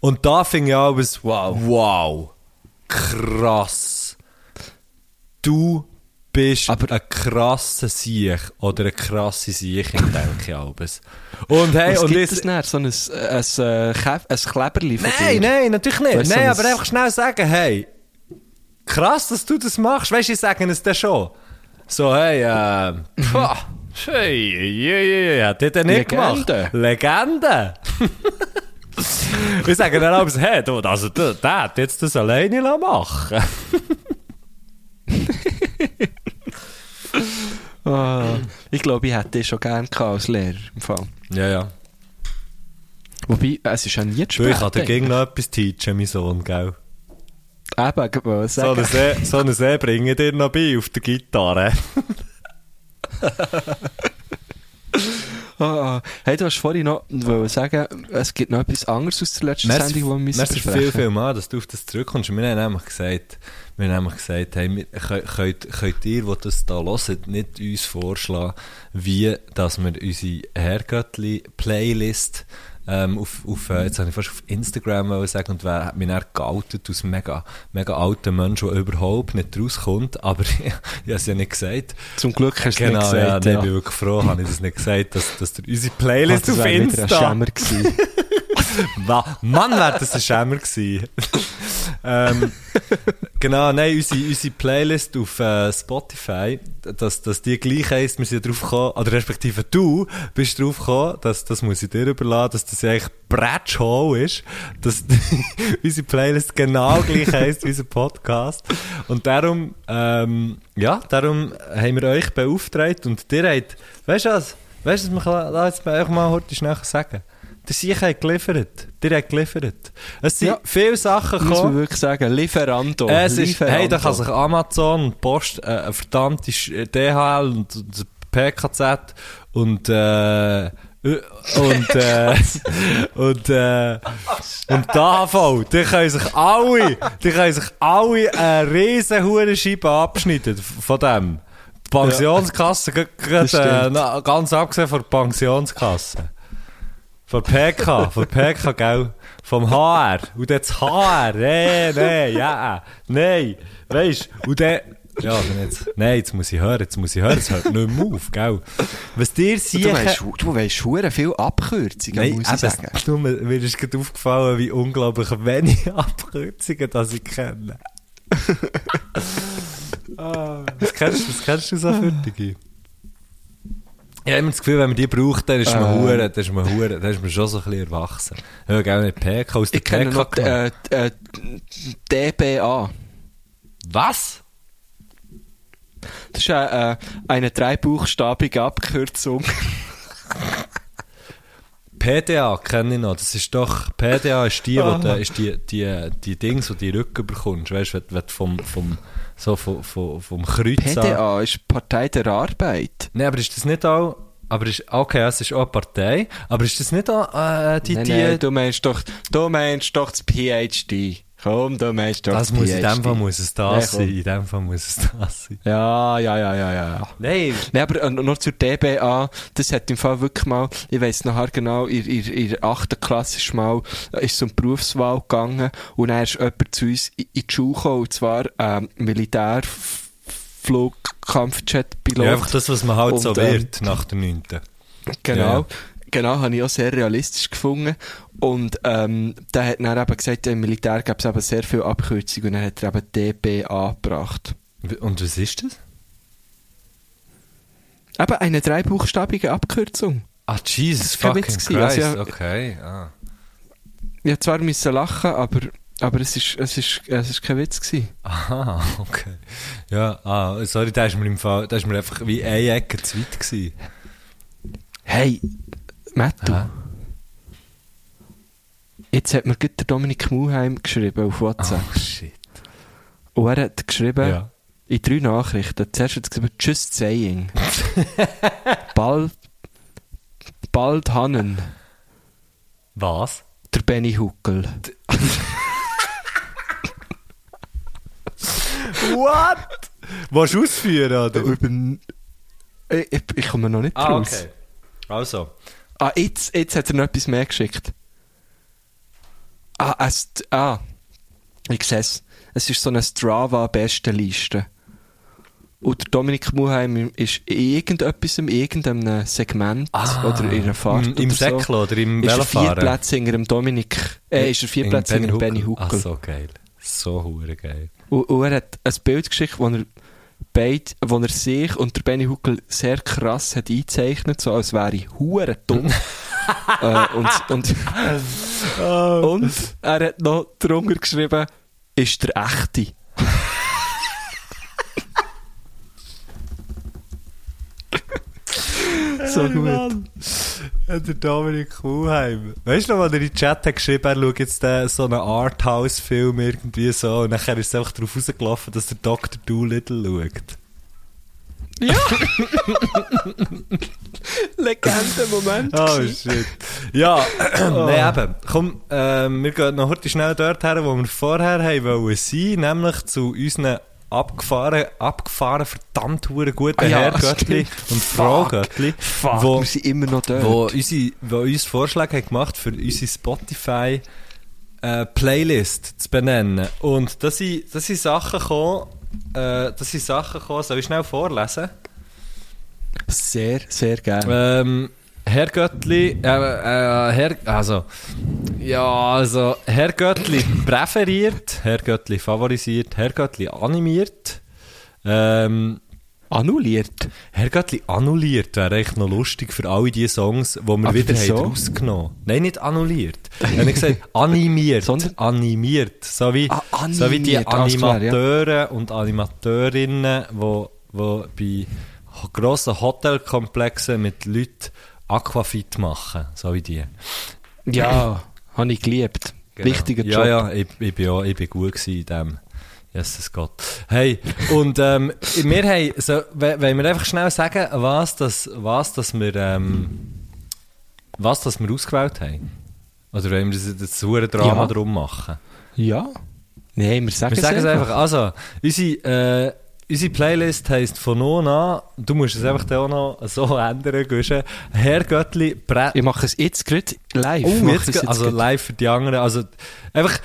Und da finde ich etwas, wow, wow, krass. Du bist Aber- ein krasser Sieg oder eine krasse Siechin, denke ich alles. Und hey, Was und gibt es dann? So ein, ein, ein, Käf- ein Kleberli von Nein, dir? nein, natürlich nicht. Weißt nein, so aber ein- einfach schnell sagen, hey, krass, dass du das machst. Weißt du, ich sage es dann schon. So, hey, äh, pah, hey, ja, ja, ja, hat der denn nicht Legende. gemacht? Legende. ich sage dann auch, hey, du, also, der, der hat jetzt das alleine machen Ah, ich glaube, ich hätte dich schon gerne als Lehrer. Im Fall. Ja, ja. Wobei, es ist ja nie zu spät. ich kann dir gegen noch etwas teachen, mein Sohn, gell? Eben, ich wollte So sagen. einen See, so einen See bringe ich dir noch bei auf der Gitarre. Ah, hey, du hast vorhin noch sagen, es gibt noch etwas anderes aus der letzten Merci, Sendung, die wir müssen merci besprechen. viel, viel mal, dass du auf das zurückkommst. Wir haben nämlich gesagt, wir haben nämlich gesagt, hey, wir, könnt, könnt, ihr, die das da hört, nicht uns vorschlagen, wie, dass wir unsere Herrgöttli-Playlist ähm, auf, auf, äh, jetzt habe ich fast auf Instagram sagen, und wer hat mich dann geoutet als mega, mega alter Mensch, der überhaupt nicht rauskommt, aber ich, habe es ja nicht gesagt. Zum Glück hast du Genau, nicht ja, gesagt. nee, ja. ich bin wirklich froh, habe ich das nicht gesagt, dass, dass ihr unsere Playlist das auf wäre wieder ein Insta... Schämer gewesen. Mann, wäre das ein Schämer gewesen. Ähm, genau, nein, unsere, unsere Playlist auf äh, Spotify, dass, dass die gleich heisst, wir sind drauf gekommen, oder respektive du bist drauf gekommen, dass, das muss ich dir überlassen, dass das eigentlich Bretschhole ist, dass unsere Playlist genau gleich heisst wie unser Podcast. Und darum, ähm, ja, darum haben wir euch beauftragt und ihr habt, weißt du was, weißt du, was wir jetzt euch mal heute schnell sagen? Der Sieg hat geliefert. Der hat geliefert. Es sind Ja. viele Sachen Muss man gekommen. wirklich sagen, Lieferando. Es ist, Lieferando. hey, da kann sich Amazon Post, äh, verdammte äh, DHL und, und PKZ und, äh, und, äh, und, äh, und die AHV, die können sich alle, die können sich alle eine riesen Hurenscheibe abschneiden von dem. Die Pensionskasse, Das äh, ganz abgesehen von der Pensionskasse. Von PK, von PK, gell? Vom HR. Und dann das HR. Nee, nee, ja. Nein. Weisst und dann. Ja, dann jetzt. Nein, jetzt muss ich hören, jetzt muss ich hören, es hört nicht mehr auf, gell? Was dir Du sicher. weißt, du weißt viel Abkürzungen, Nein, muss ich sagen. nur, mir ist gerade aufgefallen, wie unglaublich wenig Abkürzungen das ich kenne. ah, was, kennst, du- was kennst du so für? Ich habe immer das Gefühl, wenn man die braucht, dann ist man Ähm. hure, dann ist man hure, dann ist man schon so ein bisschen erwachsen. Ich habe gerne PK aus der Ich PK noch äh, äh, DBA. Was? Das ist äh, äh, eine dreibuchstabige Abkürzung. PDA kenne ich noch. Das ist doch, PDA ist die, wo Ah. du, ist die, die, die Dings, die du Rücken bekommst. Weißt du, wenn, wenn du vom, vom, so vom, vom, vom Kreuz an- PDA ist Partei der Arbeit. Nein, aber ist das nicht auch. Aber ist, okay, es ist auch eine Partei, aber ist das nicht auch äh, die, Nein, die. nein, du meinst doch, du meinst doch das PhD. Komm, du meinst doch das muss, in dem Fall muss es das Nein, sein. In dem Fall muss es das sein. Ja, ja, ja, ja, ja. Nein. Nein, aber äh, noch zur DBA, das hat im Fall wirklich mal, ich weiss nachher genau, in, in, in der 8. Klasse ist mal, äh, ist so eine Berufswahl gegangen und dann ist jemand zu uns in, in die Schule gekommen, und zwar ähm, Militärflugkampfjet-Pilot. Ja, einfach das, was man halt Und, so ähm, wird nach der 9. Genau. Ja. Genau, habe ich auch sehr realistisch gefunden. Und ähm, der hat dann eben gesagt, im Militär gäbe es eben sehr viele Abkürzungen und dann hat er eben DBA gebracht. Und was ist das? Eben eine dreibuchstabige Abkürzung. Ah, Jesus fucking Witz. Christ. Also ja- okay, ah. Ich musste zwar müssen lachen, aber, aber es ist, es ist, es ist kein Witz gewesen. Aha, okay. Ja, ah, sorry, da ist mir im Fall, da ist mir einfach wie eine Ecke zu weit gewesen. Hey, Matt, du. Hä? Jetzt hat mir der Dominik Muheim geschrieben auf WhatsApp. Oh, shit. Und er hat geschrieben, Ja. in drei Nachrichten. Zuerst hat er geschrieben, just saying. bald, bald Hannen, Was? der Benny Huckel. What? Willst du ausführen, oder? Ich, ich komme noch nicht Ah, raus. okay. Also. Ah, jetzt, jetzt hat er noch etwas mehr geschickt. Ah, es, ah, ich sehe es. Es ist so eine Strava-Bestenliste. Und Dominik Muheim ist irgendetwas, in irgendeinem Segment oder in einer Fahrt Ah, Im, im oder so, oder im ist er vier Velofahren? Plätze hinter dem Dominik, äh, ist er vier Plätze hinter Benny Huckel. Ach, so geil. So hure geil. Und, und er hat ein Bild geschickt, wo er, beid, wo er sich und der Benny Huckel sehr krass hat eingezeichnet, so als wäre ich hure dumm. äh, und, und, und er hat noch drunter geschrieben, ist der echte. so gut. Der Dominik Kuhheim. Weißt du noch, was er in den Chat hat geschrieben er schaut jetzt den, so einen Arthouse-Film irgendwie so und nachher ist es einfach darauf rausgelaufen, dass der Dr. Doolittle schaut. Legende-Moment. Oh shit. Ja, nein, eben. Komm, ähm, wir gehen noch heute schnell dort her, wo wir vorher haben wollen sein, nämlich zu unseren abgefahren, abgefahren, verdammt hure guten Ah ja, Herrgöttli und Frau Fuck. Göttli, Fuck, wo, wir sind immer noch dort. wo, unsere, wo uns Vorschläge haben gemacht für unsere Spotify äh, Playlist zu benennen. Und da sind, da sind Sachen gekommen, äh, da sind Sachen gekommen, soll ich schnell vorlesen? Sehr, sehr gerne. Ähm, Herr Göttli, äh, äh, Herr, also, ja, also, Herr Göttli präferiert, Herr Göttli favorisiert, Herr Göttli animiert, ähm, Annulliert. Herr Göttli annulliert wäre echt noch lustig für alle die Songs, die wir Aber wieder wieso? haben rausgenommen Nein, nicht annulliert. Ich habe gesagt, animiert. Sondern- animiert. So wie, Ah, so wie die animiert, klar, ja. Animateure und Animateurinnen, wo, wo bei grossen Hotelkomplexen mit Leuten Aquafit machen. So wie die. Ja, habe ich geliebt. Wichtiger ja, Job. Ja, ich, ich, bin ja, ich bin gut in dem. Jesus Gott. Hey, und ähm, wir haben, so, we- wollen wir einfach schnell sagen, was das, was das wir, ähm, was das wir ausgewählt haben? Oder wollen wir das, das hure Drama Ja. drum machen? Ja. Nein, wir sagen, Wir sagen es einfach. Also, unsere, äh, unsere Playlist heisst von nun an, du musst es einfach dann auch noch so ändern, Guschen. Herr Göttli, Brett. Ich mache es jetzt gerade live. Oh, jetzt, es ge- also gerade. live für die anderen. Also, einfach,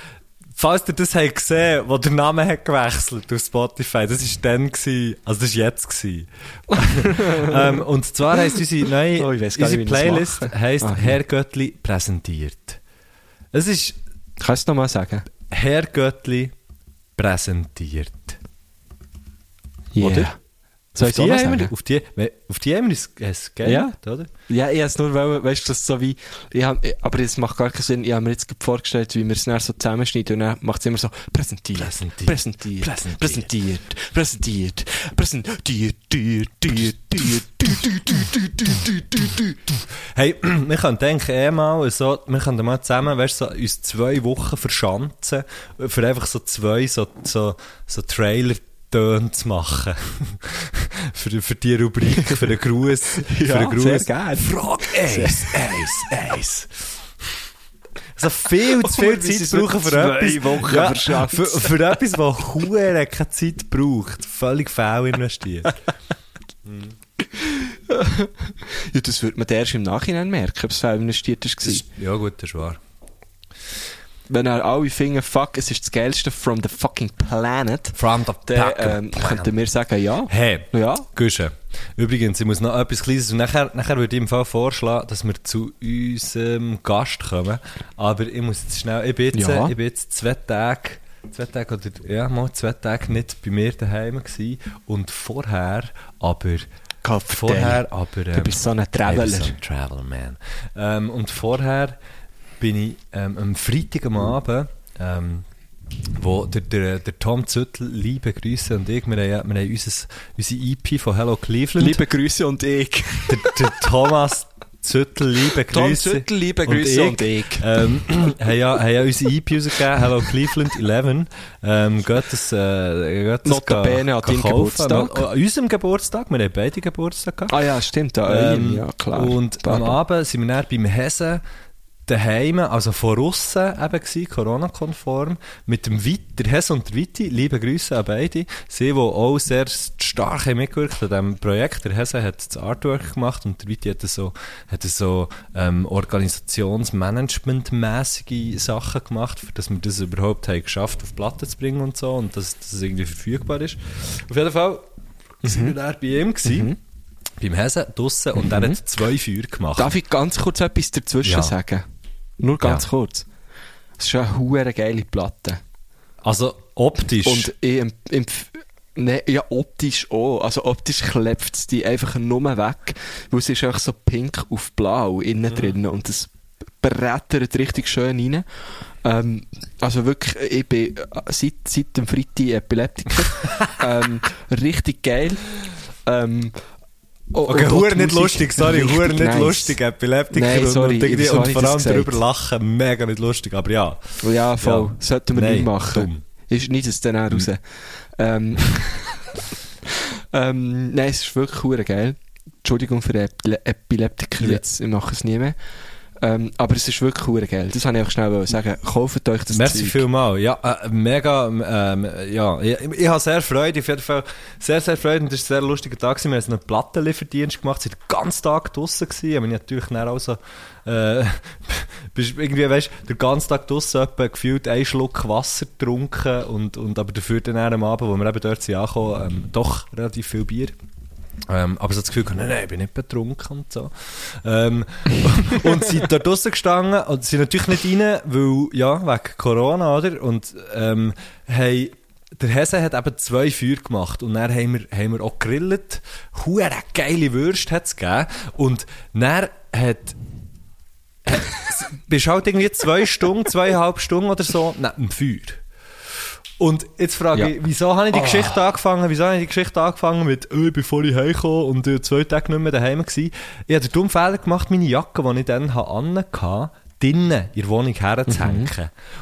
falls ihr das habt gesehen, wo der Name hat gewechselt auf Spotify, das war dann gewesen, also das war jetzt gewesen. ähm, und zwar heisst unsere neue, Oh, unsere nicht, das Playlist heisst Ah. Herr Göttli präsentiert. Es ist Kannst du noch mal sagen? Herr Göttli präsentiert. Yeah. Oder? Soll Auf die, haben wir, auf, die, auf die haben wir es- es gegeben, Ja. oder? Ja, ich habe es nur, weil, weißt du, so wie, ich hab, aber es macht gar keinen Sinn, ich habe mir jetzt vorgestellt, wie wir es dann so zusammenschneiden und dann macht es immer so, präsentiert, Präsentiert. präsentiert, Präsentiert. präsentiert, präsentiert, Hey, wir können denken, eh mal, so, wir können mal zusammen, weißt du, so, uns zwei Wochen verschanzen, für einfach so zwei, so, so, so Trailer-Töne zu machen. für, für die Rubrik, für den Gruß, für Ja, den Gruß. sehr gerne. Frage eins, eins, eins. Also viel zu viel Zeit brauchen für etwas. Wochen ja, für, für etwas, das hure keine Zeit braucht. Völlig faul investiert. Ja, das wird man erst im Nachhinein merken, ob es fehl investiert war. ja gut, das ist wahr. Wenn er alle finden, fuck, es ist das Geilste from the fucking planet, From the dann ähm, könnten wir sagen, ja. Hey, Ja. Guschen. Übrigens, ich muss noch etwas Kleines und nachher, nachher würde ich im Fall vorschlagen, dass wir zu unserem Gast kommen. Aber ich muss jetzt schnell, ich bin jetzt, Ja. ich bin jetzt zwei Tage, zwei Tage oder, ja, mal zwei Tage nicht bei mir daheim gewesen. Und vorher, aber, vorher, aber, ähm, Du bist so ein Traveler. ich bin so ein Traveler, man. Ähm, und vorher bin ich ähm, am Freitag am Abend, ähm, wo der, der, der Tom Züttel, liebe Grüße und ich, wir haben, wir haben unser, unsere EP von Hello Cleveland. Liebe Grüße und ich. der, der Thomas Züttel, liebe Grüße. Tom Züttel, liebe Grüße und ich. Ähm, haben, ja, haben ja unsere EP rausgegeben, Hello Cleveland 11. Ähm, geht das, äh, geht das Notabene an deinem. Geburtstag. An unserem Geburtstag, wir haben beide Geburtstag gehabt. Ah ja, stimmt, Ähm, ja klar. Und am Pardon. Abend sind wir dann beim Hesen daheim, also von aussen eben gewesen, Corona-konform, mit dem Witt, der Hesse und der Witti, liebe Grüße an beide, sie, die auch sehr stark haben mitgewirkt an diesem Projekt. Der Hesse hat das Artwork gemacht und der Witti hat so, hat so ähm, Organisationsmanagement-mäßige Sachen gemacht, für dass wir das überhaupt haben geschafft auf Platte zu bringen und so und dass dass es irgendwie verfügbar ist. Auf jeden Fall sind wir dann bei ihm gewesen, beim Hesen draussen und er hat zwei Feuer gemacht. Darf ich ganz kurz etwas dazwischen Ja. sagen? Nur ganz Ja. kurz. Es ist eine hure geile Platte. Also optisch. Und ich empf- empf- Ne, ja, optisch auch. Also optisch klebt es die einfach nur weg, weil es ist einfach so pink auf blau innen drin und es brettert richtig schön rein. Ähm, also wirklich, ich bin äh, seit, seit dem Freitag Epileptiker. ähm, richtig geil. Ähm, oh, Okay, hure nicht Musik lustig, sorry, hure nicht nice. lustig, Epileptiker Nein, und, sorry, und, ich vor allem darüber lachen, mega nicht lustig, aber ja. Ja, voll. Ja. Sollten wir Nein, nicht machen. dumm. Ist nicht das dann raus. ähm, Ähm, nein, es ist wirklich hure geil. Entschuldigung für Epile Epileptiker Ja. jetzt, ich mache es nie mehr. Ähm, aber es ist wirklich hure geil. Das wollte ich einfach schnell sagen. Kauft euch das Merci Zeug. vielmals. Ja, äh, mega, ähm, ja, ich, ich habe sehr Freude, auf jeden Fall sehr, sehr Freude und es war ein sehr lustiger Tag. Wir haben einen Plattenlieferdienst gemacht, sind den ganzen Tag draussen gewesen, ich bin natürlich dann auch so, äh, bist irgendwie, weißt, den ganzen Tag draussen etwa gefühlt einen Schluck Wasser getrunken und, und aber dafür dann am Abend, wo wir eben dort sind angekommen, ähm, doch relativ viel Bier. Ähm, aber so das Gefühl, nein, nein, ich bin nicht betrunken und so. Ähm, und sind dort draussen gestanden und sind natürlich nicht rein, weil, ja, wegen Corona, oder? Und, ähm, haben, der Hesse hat eben zwei Feuer gemacht und dann haben wir, haben wir auch gegrillt. Hure geile Würste hat es gegeben. Und dann hat, hat bist halt irgendwie zwei Stunden, zweieinhalb Stunden oder so neben dem Feuer. Und jetzt frage Ja. ich, wieso habe ich die Geschichte angefangen? Wieso habe ich die Geschichte angefangen mit, oh, ich bin voll heimgekommen und äh, zwei Tage nicht mehr daheim gewesen? Ich habe den dummen Fehler gemacht, meine Jacke, die ich dann hatte, drinnen in der Wohnung herzuhängen.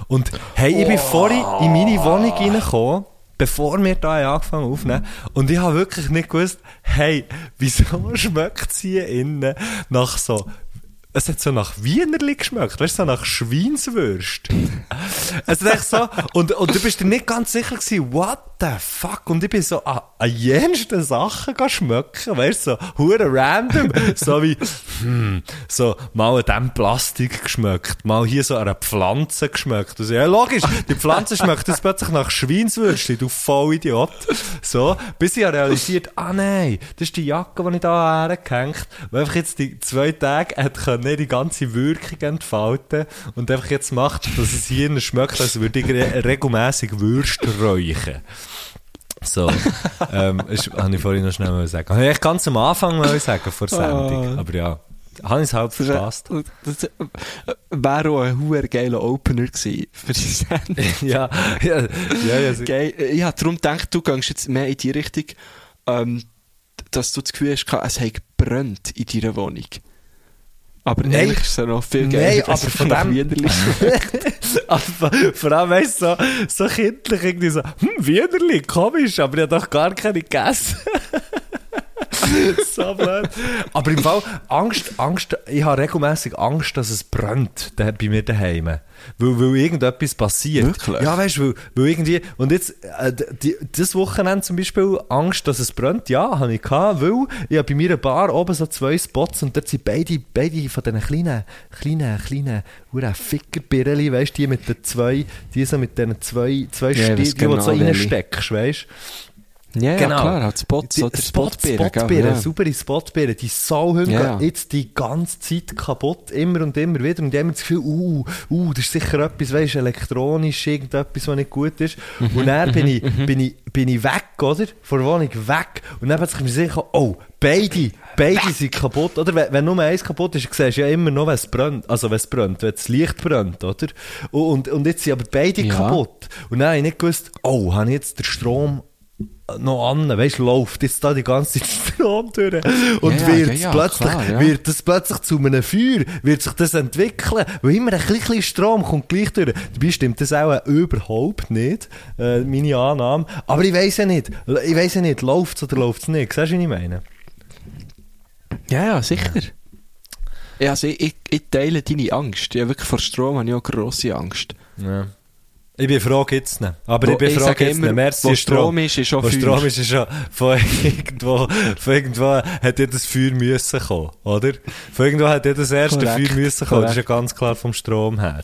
Und hey, ich bin vorhin in meine Wohnung reingekommen, bevor wir da angefangen aufnehmen. Und ich habe wirklich nicht gewusst, hey, wieso schmeckt es hier innen nach so es hat so nach Wienerli geschmeckt, weißt du, so nach Schweinswürst. es ist echt so, und, und du bist dir nicht ganz sicher gewesen, what the fuck? Und ich bin so an, an jensten Sachen schmecken, weißt du, so, hure random, so wie, hm, so, mal an dem Plastik geschmeckt, mal hier so an einer Pflanze geschmeckt. Also, ja, logisch, die Pflanze schmeckt jetzt plötzlich nach Schweinswürstchen, du Vollidiot. So, bis ich habe realisiert, ah nein, das ist die Jacke, die ich da hergehängt weil einfach jetzt die zwei Tage hat können die ganze Wirkung entfalten und einfach jetzt macht, dass es hier schmeckt, als würde ich re regelmässig Würste räuchen. So, ähm, das habe ich vorhin noch schnell mal sagen. Habe ich ganz am Anfang mal sagen vor der Sendung, Ah. aber ja, habe ich es halb verpasst. Das, wäre auch ein hure geiler Opener gewesen für die Sendung. ja, ja, ja, ja, Geil. Ich habe darum gedacht, du gehst jetzt mehr in die Richtung, ähm, dass du das Gefühl hast, es hat gebrannt in deiner Wohnung. Aber Nein. eigentlich ist es noch viel Nein, geiler, aber von dem- Aber vor allem, weißt du, so, so kindlich irgendwie so, hm, Wienerli, komisch, aber ich habe doch gar keine gegessen. so blöd. Aber im Fall, Angst, Angst, ich habe regelmäßig Angst, dass es brennt da, bei mir daheim. Weil, weil irgendetwas passiert. Wirklich? Ja, weißt du, weil, weil irgendwie, und jetzt, äh, die, das Wochenende zum Beispiel, Angst, dass es brennt, ja, habe ich gehabt, weil ich habe bei mir Bar oben so zwei Spots und dort sind beide, beide von diesen kleinen, kleinen, kleinen, ura Fickerbirreli, weißt du, die mit den zwei, die so mit diesen zwei, zwei Ja, ich Stiegeln, weiss die du genau so reinsteckst, weißt du. Ja, Genau. ja, klar, halt Spots Die oder Spot, Spotbeeren. Spotbeeren, gell? Ja. saubere Spotbeeren, die Sauhunde Ja, jetzt die ganze Zeit kaputt, immer und immer wieder. Und die haben das Gefühl, uh, uh, das ist sicher etwas, weißt, elektronisch, irgendetwas, was nicht gut ist. Mhm, und dann bin ich, bin ich, bin ich weg, oder? Von der Wohnung weg. Und dann hat sich mir sicher, oh, beide, beide sind kaputt, oder? Wenn, wenn nur eins kaputt ist, siehst du ja immer noch, wenn es brennt, also wenn es brennt, wenn das Licht brennt, oder? Und, und jetzt sind aber beide Ja. kaputt. Und dann habe ich nicht gewusst, oh, habe ich jetzt den Strom noch an, weißt du, läuft jetzt da die ganze Zeit Strom durch. Und Ja, wird ja, ja, plötzlich, klar, wird das plötzlich zu einem Feuer, wird sich das entwickeln, weil immer ein bisschen Strom kommt gleich durch. Dabei stimmt das auch überhaupt nicht, äh, meine Annahme. Aber ich weiss ja nicht, ich weiss ja nicht, läuft es oder läuft es nicht. Siehst du, was ich meine? Ja, ja, sicher. Ja, also ich, ich, ich teile deine Angst. Ja, wirklich vor Strom habe ich auch grosse Angst. Ja. Ich bin froh, gibt's nicht. Aber ich Wo- bin ich froh, sage gibt's immer, nicht. Merci, wo Strom ist, ist Wo Feuer. Strom ist, ist schon von irgendwo, von irgendwo hat ja das Feuer müssen kommen, oder? Von irgendwo hat ja das erste Korrekt, Feuer müssen kommen. Das ist ja korrekt. ganz klar vom Strom her.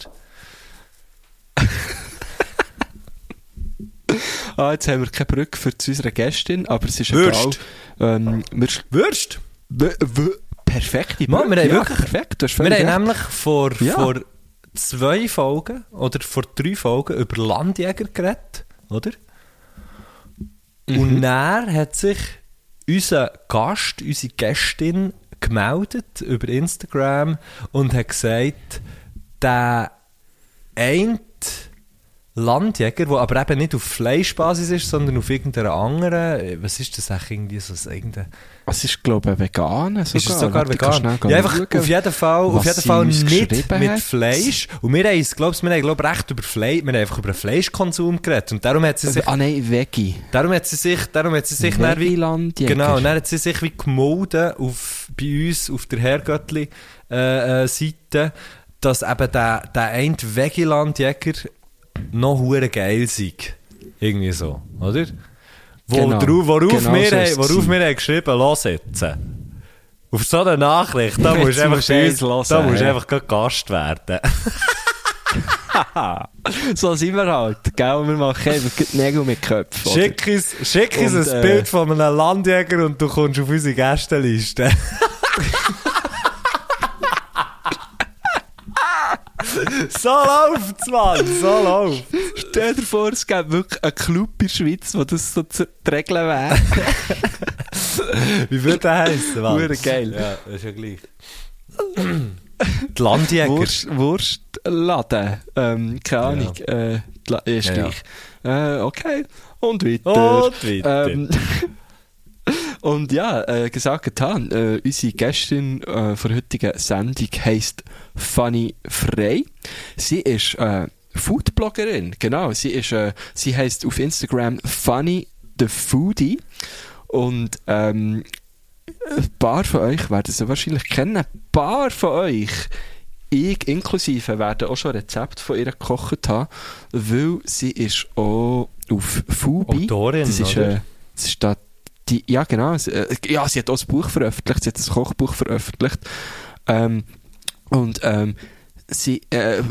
Ah, jetzt haben wir keine Brücke für zu unserer Gästin, aber es ist Würst. egal. Ähm, wir, Würst? perfekte Mann, wir haben ja, wirklich- perfekt, Wir haben nämlich vor, Ja. vor zwei Folgen oder vor drei Folgen über Landjäger geredet, oder? Und dann hat sich unser Gast, unsere Gästin gemeldet über Instagram und hat gesagt, der eine Landjäger, der aber eben nicht auf Fleischbasis ist, sondern auf irgendeiner anderen. äh, Was ist das eigentlich? Irgendwie so ein irgendein- Es ist, glaube ich, vegan. Sogar. Ist es sogar Warte, ich vegan? Ja, einfach schauen. auf jeden Fall, auf jeden Fall nicht mit hat. Fleisch. Und wir haben, es, glaubst, wir haben glaub, recht über Fleisch, wir haben einfach über Fleischkonsum geredet. Und darum hat sie sich, Ah nein, Veggie. darum hat sie sich, darum hat sie sich dann wie Veggie-Landjäger. Genau, dann hat sie sich wie gemolden auf, bei uns auf der Herrgöttli-Seite, äh, Seite, dass eben der, der eine Vegilandjäger noch hure geil sei. Irgendwie so, oder? Wo, Genau. drauf, worauf, Genau wir, so haben- worauf wir haben geschrieben jetzt. Auf so eine Nachricht, da musst du einfach, da musst ja. einfach Gast werden. So sind wir halt, gell? Wir machen einfach die Nägel mit Köpfen. oder? Schick uns, schick uns Und, ein äh, Bild von einem Landjäger und du kommst auf unsere Gästeliste. so läuft's, Mann, so läuft's. Stell dir vor, es gäbe wirklich einen Club in der Schweiz, wo das so zu regeln wäre. Wie würde der heißen, Mann? Hure geil. Ja, das ist ja gleich. Die Landjäger. Wurst, Wurstladen. Ähm, keine Ahnung. Äh, die La- ist Ja, ja. gleich. Äh, okay. Und weiter. Und weiter. Ähm, und ja, äh, gesagt getan. Äh, unsere Gästin äh, von der heutigen Sendung heisst Fanny Frey. Sie ist äh, Foodbloggerin. Genau. Sie ist, äh, sie heißt auf Instagram Funny the Foodie. Und ähm, ein paar von euch werden sie wahrscheinlich kennen. Ein paar von euch, ich inklusive, werden auch schon Rezepte von ihr gekocht haben, weil sie ist auch auf Fubi. Autorin, das ist, äh, das ist da die, ja genau, sie, äh, ja, sie hat auch ein Buch veröffentlicht, sie hat ein Kochbuch veröffentlicht. Ähm, und ähm, sie, äh,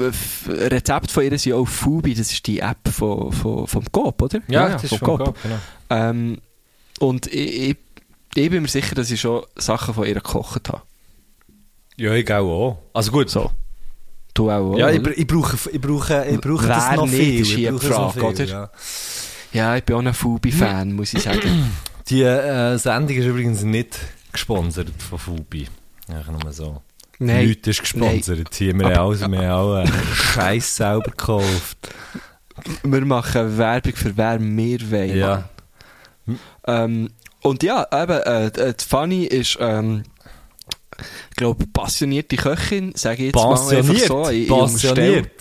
Rezepte von ihr sind auch Fubi, das ist die App von, von, vom Coop, oder? ja, das ist vom Coop. gut, genau. Ähm, und ich, ich, ich bin mir sicher, dass ich schon Sachen von ihr gekocht habe. Ja, ich auch. Also gut. So. Du auch, Ja, ich, ich brauche, ich brauche, ich brauche Wer das noch nicht, viel. ist Ich brauche Frage, viel, oder? Ja. Ja, ich bin auch ein Fubi-Fan, muss ich sagen. Die äh, Sendung ist übrigens nicht gesponsert von Fubi. Ja, nur so. Nein. Nichts ist gesponsert. Hier, wir, haben alles, wir haben auch einen Scheiß selber gekauft. Wir machen Werbung für wer wir wollen. Ja. Ähm, und ja, eben, äh, die Fanny ist, ähm, ich glaube, passionierte Köchin, sage ich jetzt mal einfach so. Ich- ich unterstelle- Pensioniert.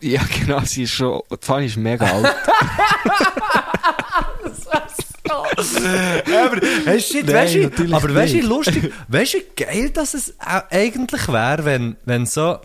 Ja, genau, sie ist schon, die Fanny ist mega alt. aber, hey, shit, Nein, weißt du, aber weißt du, lustig, weißt du, wie geil, dass es eigentlich wäre, wenn, wenn so,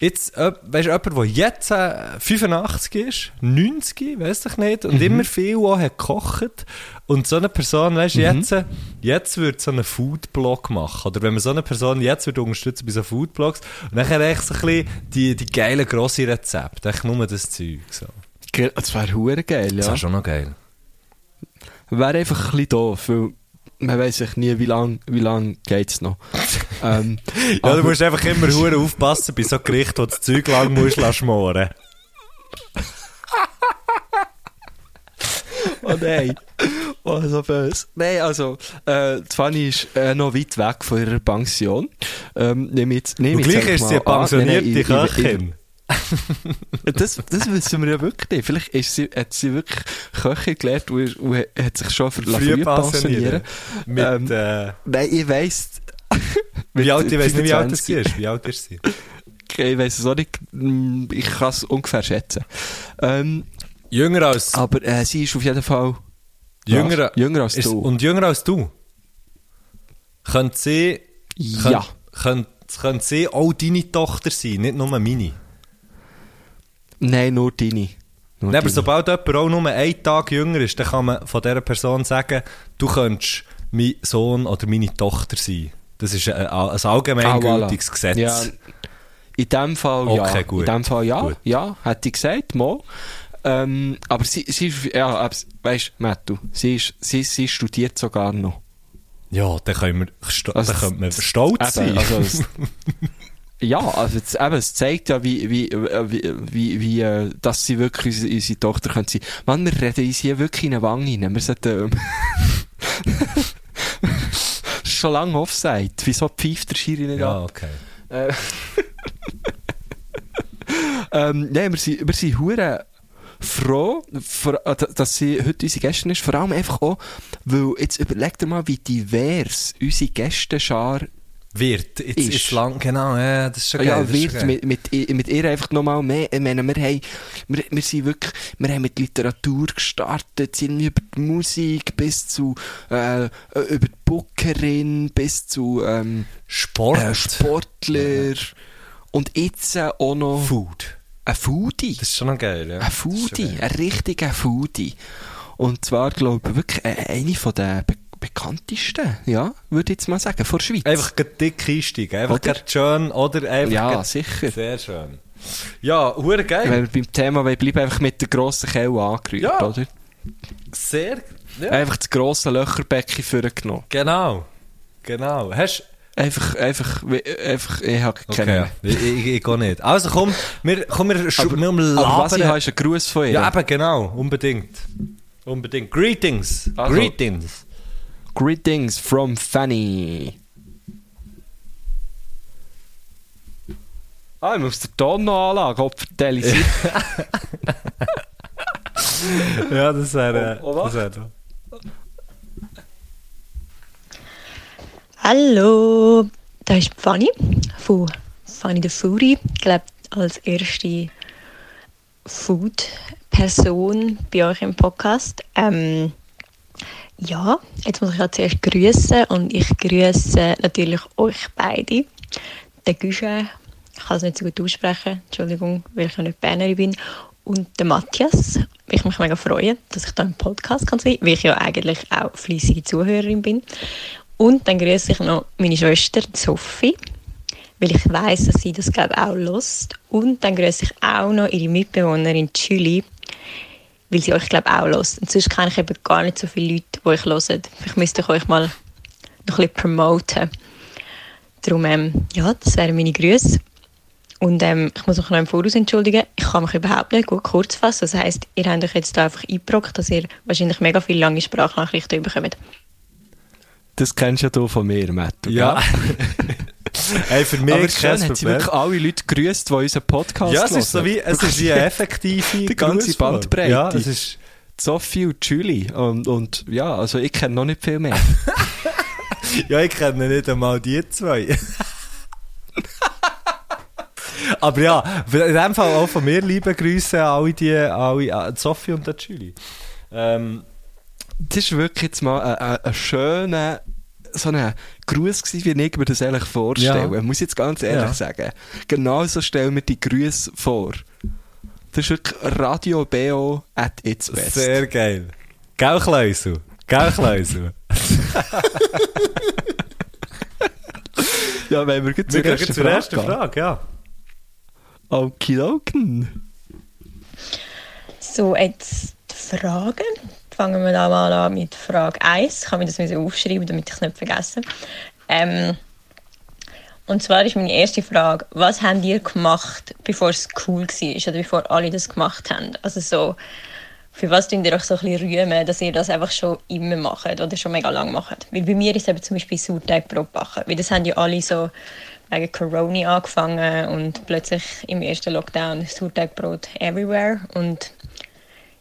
jetzt, äh, weißt du, jemand, der jetzt äh, 85 ist, 90, weiss ich nicht, Mhm. und immer viel auch hat gekocht, und so eine Person, weißt du, Mhm. jetzt, äh, jetzt würde so einen Foodblog machen, oder wenn man so eine Person jetzt würde unterstützen bei so Foodblogs, und dann echt so ein bisschen die, die geilen, grossen Rezepte, echt nur das Zeug, so. Das wäre geil, Das ja. wäre schon noch geil. Wäre einfach ein bisschen doof, weil man weiss sich nie, wie lange wie lang geht's noch. ähm, Ja, du musst einfach immer hure aufpassen bei so Gerichten, wo das Zeug lang musst schmoren. Oh nein. Oh, so böse. Nein, also, äh, die Fanny ist äh, noch weit weg von ihrer Pension. Ähm, nehm jetzt, nehm Und gleich ist sie eine pensionierte Köchin. Das, das wissen wir ja wirklich nicht. Vielleicht ist sie, hat sie wirklich Köchin gelernt und, und hat sich schon für pensionieren. pensionieren. Mit, Ähm, äh, Nein, ich weiss... wie alt, ich weiss nicht, wie alt 25. sie ist. Wie alt ist sie? Ich weiss es auch nicht. Mm, Ich kann es ungefähr schätzen. Ähm, Jünger als, aber äh, sie ist auf jeden Fall... jünger, Was? Jünger als ist, du. Und jünger als du? Könnte sie, ja. könnte, könnte sie auch deine Tochter sein, nicht nur meine. Nein, nur deine. Nur Nein, aber sobald jemand auch nur einen Tag jünger ist, dann kann man von dieser Person sagen, du könntest mein Sohn oder meine Tochter sein. Das ist ein, ein allgemeingültiges Ah, voilà. Gesetz. Ja, in dem Fall ja. Okay, gut. In dem Fall ja. Gut. Ja, hätte ich gesagt, mal. Ähm, aber sie, sie ist, ja, weißt du, Mattu, sie, ist, sie, sie studiert sogar noch. Ja, dann können wir, Also, dann könnte man stolz Eben, sein. also, ja, also es, eben, es zeigt ja, wie, wie, wie, wie, äh, dass sie wirklich unsere, unsere Tochter könnte sein. Mann, wir reden uns hier wirklich in eine Wange rein. Wir sollten, ähm, ist schon lange Offside. Wieso pfeift der Schiri nicht ab? ja, okay. Äh, Ähm, nein, wir sind, wir sind hure froh, vor, äh, dass sie heute unsere Gäste ist. Vor allem einfach auch, weil jetzt überleg dir mal, wie divers unsere Gästenschar Wird. Jetzt Ist. ist lang, genau, ja, das ist schon geil. ja, wird geil. mit, mit, mit ihr einfach nochmal mehr. Ich meine, wir, haben, wir, wir sind wirklich, wir haben mit Literatur gestartet, sind über die Musik bis zu, äh, über die Bookerin bis zu, ähm, Sport. äh, Sportler und jetzt äh, auch noch Food. ein Foodie. Das ist schon noch geil, ja. Ein Foodie, ein richtiger Foodie. Und zwar, glaube ich, wirklich eine von den bekanntesten, ja, würde ich jetzt mal sagen, vor der Schweiz. Einfach dick einsteigen. Einfach Oder? schön oder einfach. Ja, sicher. Sehr schön. Ja, hure geil. Wenn wir beim Thema bleiben einfach mit der grossen Kelle angerührt, Ja. oder? Sehr. Ja. Einfach das grosse Löcherbecken vorgenommen. Genau. Genau. Hast Einfach, einfach, einfach, ich habe keine. Okay, ich, ich, ich gehe nicht. Also komm, wir, komm, wir, Aber, wir aber was ich labern. habe, ist ein Gruß von ihr. Ja, eben, genau. Unbedingt. Unbedingt. Greetings. Also- Greetings. Greetings from Fanny. Ah, ich muss den Ton noch anlagen, Opfertelle. Ja, das wäre... Oh, oh, das wäre... Hallo, da ist Fanny von Fanny the Foodie. Ich glaube, als erste Food-Person bei euch im Podcast. Ähm, ja, jetzt muss ich ja zuerst grüßen und ich grüße natürlich euch beide. Den Güsche, ich kann es nicht so gut aussprechen, Entschuldigung, weil ich ja nicht Bernerin bin. Und den Matthias, ich mich mega freue, dass ich da im Podcast kann sein, weil ich ja eigentlich auch fleissige Zuhörerin bin. Und dann grüße ich noch meine Schwester Sophie, weil ich weiß, dass sie das glaube auch lost. Und dann grüße ich auch noch ihre Mitbewohnerin Julie, weil sie euch glaube auch lost. Und sonst kenne ich eben gar nicht so viele Leute, die euch hören. Vielleicht müsste ich euch mal noch ein bisschen promoten. Darum, ähm, ja, das wären meine Grüße. Und ähm, ich muss mich noch im Voraus entschuldigen, ich kann mich überhaupt nicht gut kurz fassen. Das heisst, ihr habt euch jetzt da einfach eingebrockt, dass ihr wahrscheinlich mega viele lange Sprachnachrichten bekommt. Das kennst ja du von mir, Matt. Ja. hey, für mich Aber schön, hat sie wirklich alle Leute grüßt, die unseren Podcast Ja, es ist so hören. wie, es ist wie eine effektive Die ganze Grußform. Bandbreite. Ja, es ist... Sophie und Julie. Und, und ja, also ich kenne noch nicht viel mehr. Ja, ich kenne nicht einmal die zwei. Aber ja, in dem Fall auch von mir liebe Grüße an alle die, alle, an Sophie und an Julie. Ähm, Das war wirklich jetzt mal ein, ein, ein schöner so ein Gruß gewesen, wie ich mir das eigentlich vorstelle. Ja. Muss ich jetzt ganz ehrlich Ja. sagen. Genau so stellen wir die Grüße vor. Das ist wirklich Radio BO at its best. sehr geil. Gell, Kleusel? Gell, Kleusel? Ja, wenn wir gleich Wir zur gehen ersten zur Frage ersten gehen. Frage, ja. Okidoken. So, jetzt die Fragen. Fangen wir da mal an mit Frage 1. Ich habe mir das aufschreiben, damit ich es nicht vergesse. Ähm, und zwar ist meine erste Frage, was habt ihr gemacht, bevor es cool war oder bevor alle das gemacht haben? Also so, für was tun ihr euch so ein bisschen rühmen, dass ihr das einfach schon immer macht oder schon mega lang macht? Weil bei mir ist es eben zum Beispiel Sauerteigbrot backen, weil das haben ja alle so wegen Corona angefangen und plötzlich im ersten Lockdown Sauerteigbrot everywhere und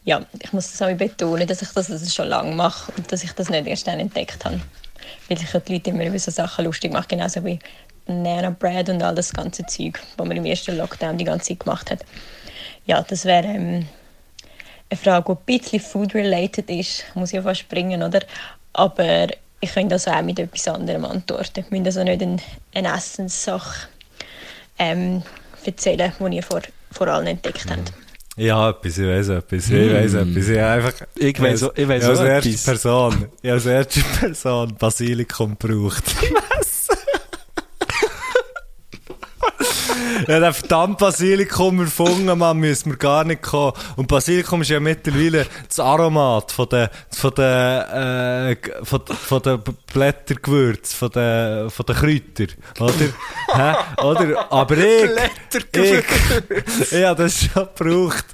ja, ich muss das auch betonen, dass ich das schon lange mache und dass ich das nicht erst dann entdeckt habe. Weil sich die Leute immer über so Sachen lustig machen, genauso wie Nana Bread und all das ganze Zeug, was man im ersten Lockdown die ganze Zeit gemacht hat. Ja, das wäre ähm, eine Frage, die ein bisschen food-related ist. Ich muss ja fast springen, oder? Aber ich könnte also auch mit etwas anderem antworten. Wir müssen also nicht eine, eine Essenssache ähm, erzählen, die ihr vor, vor allem entdeckt habt. Ja, etwas, ich weiss etwas, ich weiss etwas. Ich, einfach, Ich auch- ich weiss als auch erste. Person, ich als erste Person Basilikum gebraucht. Ja, der verdammt Basilikum erfunden, man, müssen wir gar nicht kommen. Und Basilikum ist ja mittlerweile das Aromat von den, von den, äh, von, von den Blättergewürz, von den, von den Kräutern, oder? Hä? Oder? Aber ich, ich, ich habe das schon gebraucht,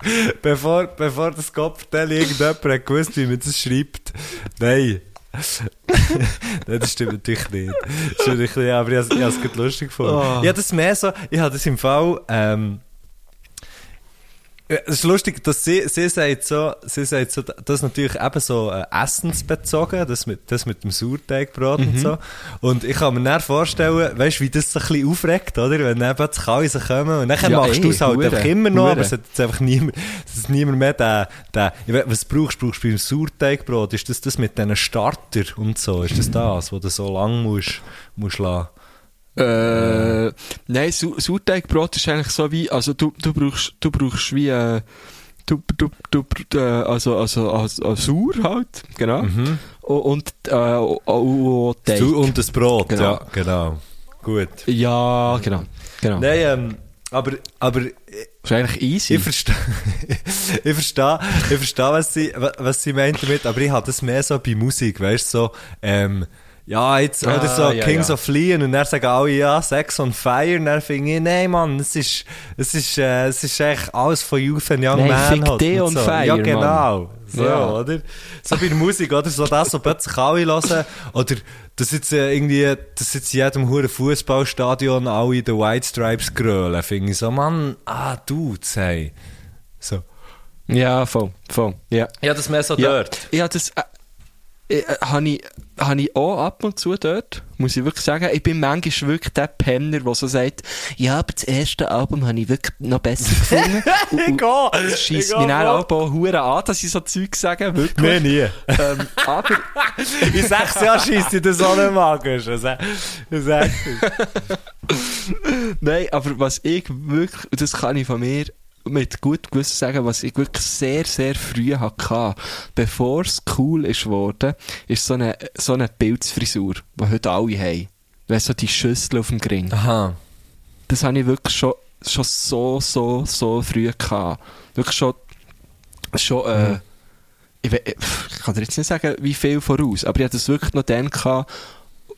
bevor, bevor das Kopfteil irgendjemand hat gewusst, wie man das schreibt. Nein. Nein, das stimmt natürlich nicht. Das stimmt nicht, aber ich habe ich habe es lustig gefunden. Oh. Ja, das mehr so, ich habe das im Fall, ähm, Es ist lustig, dass sie, sie sagt so, sie sagt so, das ist natürlich eben so äh, essensbezogen, das mit, das mit dem Sauerteigbrot und so. Und ich kann mir dann vorstellen, weißt du, wie das so ein bisschen aufregt, oder? Wenn dann plötzlich alle so kommen und dann Ja, machst du es halt einfach immer noch, hure. aber es hat jetzt einfach niemand, es ist niemand mehr der, der, was brauchst du? Brauchst du beim Sauerteigbrot? Ist das das mit diesen Starter und so? Ist das das, wo du so lang musst, musst lassen? Äh, nein, Sau Sauerteigbrot ist eigentlich so wie, also du, du brauchst, du brauchst wie, äh, du, du, du, äh, also, also, also, also Sauer halt, genau. O- Und, äh, o- o- o- Teig. Und das Brot, Genau. ja, genau. Gut. Ja, genau. genau. Nein, ähm, aber, aber Das ist eigentlich easy. Ich verstehe, ich verstehe, ich verstehe, was sie, wa- was sie meint damit, aber ich habe das mehr so bei Musik, weißt du, so, ähm, ja, jetzt, Ah, oder so ja, Kings ja. of Leon und dann sagen alle, ja, Sex on Fire, und dann finde ich, nein, Mann, es ist, es ist, äh, es ist echt alles von Youth and Young Nein, Man. fick on so. Fire, Ja, Mann. genau. So, Ja. oder? So bei der Musik, oder? So das, so plötzlich alle hören, oder, dass jetzt äh, irgendwie, dass jetzt in jedem huren Fußballstadion alle den White Stripes grölen, finde ich so, Mann, ah, du, hey. So. Ja, voll, voll, ja. Ja, das mehr so Ja, ja das äh, äh, habe ich, hab ich auch ab und zu dort, muss ich wirklich sagen. Ich bin manchmal wirklich der Penner, der so sagt, ja, aber das erste Album habe ich wirklich noch besser gefunden. und, und gehe! es scheisst mich dann auch Huren an, dass ich so Zeug sage, wirklich. Nein, nie. Ähm, aber, In sechs Jahren schießt ich das auch nicht magisch. Ich sag nein, aber was ich wirklich, und das kann ich von mir mit gut Gewissen sagen, was ich wirklich sehr, sehr früh hatte, bevor es cool ist worden, ist so eine, so eine Pilzfrisur, die heute alle haben. Weißt du, so die Schüssel auf dem Gring. Aha. Das habe ich wirklich schon, schon so, so, so früh gehabt. Wirklich schon, schon, äh, ich, we- ich kann dir jetzt nicht sagen, wie viel voraus, aber ich hatte das wirklich noch dann gehabt,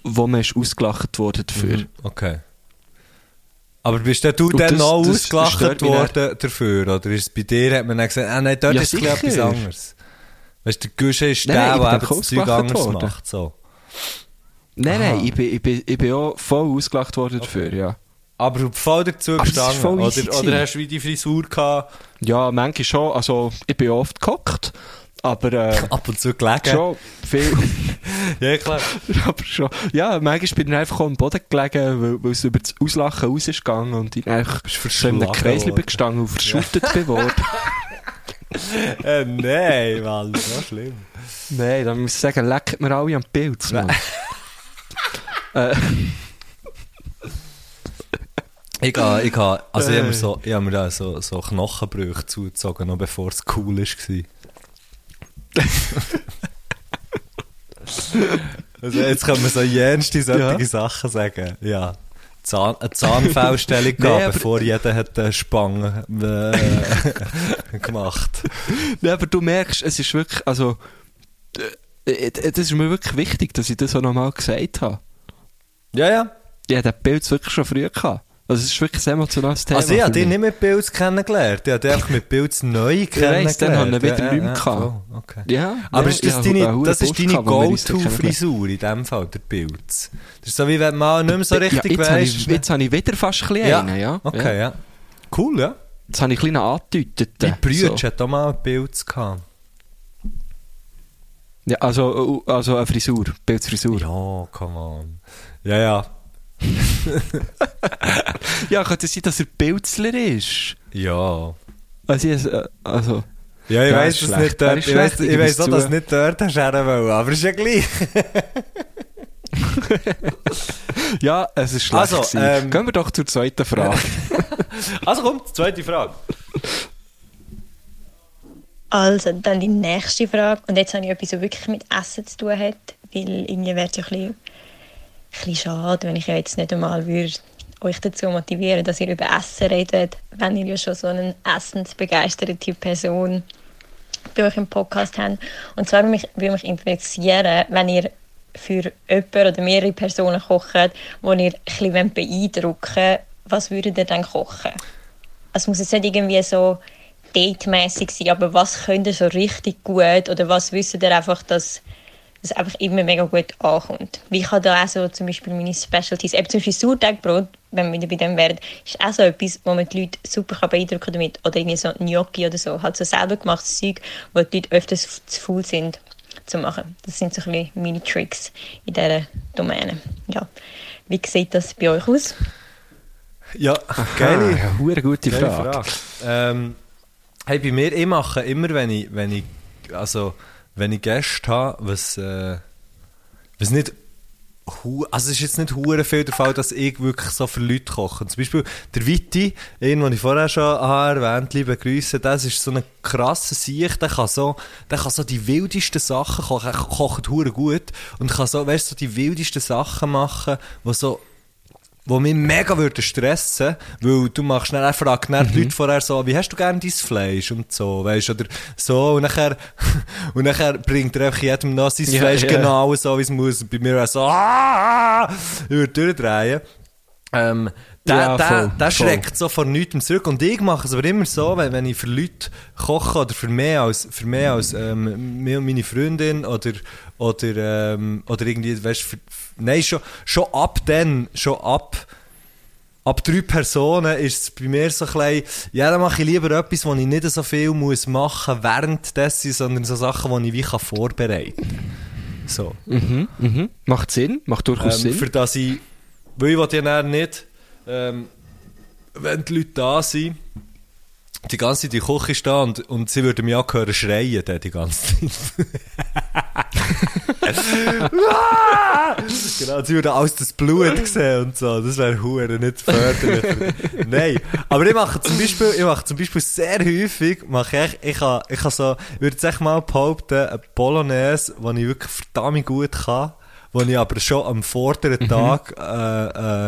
wo man ist ausgelacht wurde dafür. Mhm, Okay. Aber bist denn du Und dann das- noch das ausgelacht worden dafür? Oder ist es bei dir, hat man dann gesagt, ah, nein, dort Ja, ist es etwas sicher. anderes? Weißt du, der Guschen ist Nein, der, der eben das Zeug anders worden. macht. So. Nein, Aha. nein, ich bin, ich, bin, ich bin auch voll ausgelacht worden dafür, ja. Aber voll dazu gestanden? Oder, oder hast du wie die Frisur gehabt? Ja, manchmal schon, also ich bin oft gehockt, aber äh, Ab und zu gelegen? schon viel... Ja, klar. aber schon. Ja, manchmal bin ich einfach am Boden gelegen, weil, weil es über das Auslachen raus ist gegangen und ich einfach in einem verschlagen Kreis bin gestanden und verschüttet bin worden. äh, nein, Mann, so schlimm. Nein, dann muss ich sagen, leckt mir alle am Pilz, Mann. äh, Ich habe, ich habe, also ich habe mir Äh. so, ich habe mir da so, so Knochenbrüche zugezogen, noch bevor es cool war. also jetzt können wir so jenste solche Ja. Sachen sagen. Ja. Zahn, eine Zahnfellstellung Nee, aber- bevor jeder hat eine Spange äh, gemacht. nein, aber du merkst, es ist wirklich, also, äh, das ist mir wirklich wichtig, dass ich das auch nochmal gesagt habe. Ja, ja. Ich hatte den Pilz wirklich schon früh gehabt. Also es ist wirklich ein emotionales Thema. Also ich habe dich nicht mit Pilz kennengelernt. Ich habe dich einfach mit Pilz neu kennengelernt. weiss, dann haben wir wieder Ja, Leute ja, gehabt. voll, okay. Ja, Aber ja, ist ich das deine, das ist deine Go-To-Frisur in dem Fall, der Pilz? Das ist so wie wenn man nicht mehr so richtig ja, jetzt, habe weiss. ich, jetzt habe ich wieder fast ein ja. einen, ja. Okay, ja. Cool, ja. Jetzt habe ich ein bisschen angedeutet. Mein Brüder So. hat auch mal einen Pilz gehabt. Ja, also, äh, also eine Frisur, Pilzfrisur. Ja, Ja, come on. Ja, ja. Ja könnte es sein, dass er Pilzler ist? Ja. Also, ich, äh, also Ja, ich das schlecht. nicht dort. ist Ich schlecht, ich auch, es dass du nicht dort hast aber ist ja gleich. ja, es ist schlecht Also, ähm, Gehen wir doch zur zweiten Frage. Also komm, zweite Frage. Also, dann die nächste Frage. Und jetzt habe ich etwas, das wirklich mit Essen zu tun hat. Weil irgendwie wäre es ja ein bisschen, bisschen schade, wenn ich ja jetzt nicht einmal würde euch dazu motivieren dass ihr über Essen redet, wenn ihr ja schon so eine essensbegeisterte Person bei euch im Podcast habt. Und zwar würde mich, würde mich interessieren, wenn ihr für jemanden oder mehrere Personen kocht, die ihr ein bisschen beeindrucken wollt, was würdet ihr dann kochen? Es muss jetzt nicht irgendwie so datemäßig sein, aber was könnt ihr so richtig gut oder was wisst ihr einfach, dass dass es einfach immer mega gut ankommt. Wie ich habe da auch so zum Beispiel meine Specialties, eben zum Beispiel Sauerteigbrot, wenn wir wieder bei dem wären, ist auch so etwas, wo man die Leute super kann beeindrucken kann damit. Oder irgendwie so Gnocchi oder so, halt so selber gemachtes Zeug, wo die Leute öfters zu faul sind zu machen. Das sind so ein bisschen meine Tricks in dieser Domäne. Ja. Wie sieht das bei euch aus? Ja, geile, Ah, hure gute geile Frage. Frage. Ähm, hey, bei mir, ich mache immer, wenn ich, wenn ich, also, wenn ich Gäste habe, was, äh, was nicht, also es ist jetzt nicht hure viel der Fall, dass ich wirklich so für Leute koche. Zum Beispiel der Witti, den, ich vorher schon erwähnt liebe Grüße, das ist so ein krasser Sieg, der kann so, der kann so die wildesten Sachen kochen, er kocht hure gut und kann so, weißt so die wildesten Sachen machen, die so wo mich mega würde stressen, weil du machst dann, er fragt dann die Leute vorher so, wie hast du gern dein Fleisch und so, weißt du, oder so, und nachher, und nachher bringt er einfach jedem noch sein Ja, Fleisch ja. genau so, wie es muss, und bei mir wäre so, ah, ich würde durchdrehen. Ähm, der, Ja, der, voll, der voll. schreckt so vor nichts zurück. Und ich mache es aber immer so, wenn, wenn ich für Leute koche oder für mehr als, für mehr als ähm, mir und meine Freundin oder, oder, ähm, oder irgendwie, weißt du, nein, schon, schon ab dann, schon ab, ab drei Personen ist es bei mir so ein bisschen, ja, dann mache ich lieber etwas, wo ich nicht so viel muss machen währenddessen, sondern so Sachen, die ich wie kann vorbereiten kann. So. Mhm, mhm. Macht Sinn, macht durchaus Ähm, Sinn. für das ich, weil ich ja nicht, ähm, wenn die Leute da sind, die ganze Zeit in der Küche stehen und, und sie würden mich auch hören schreien dann die ganze Zeit. Genau, sie würden alles das Blut sehen und so. Das wäre hure nicht förderlich. Nein, aber ich mache zum Beispiel, ich mache zum Beispiel sehr häufig, mache ich, ich habe, ich habe so, ich würde jetzt echt mal behaupten, eine Bolognese, die ich wirklich verdammt gut kann, die ich aber schon am vorderen Tag äh,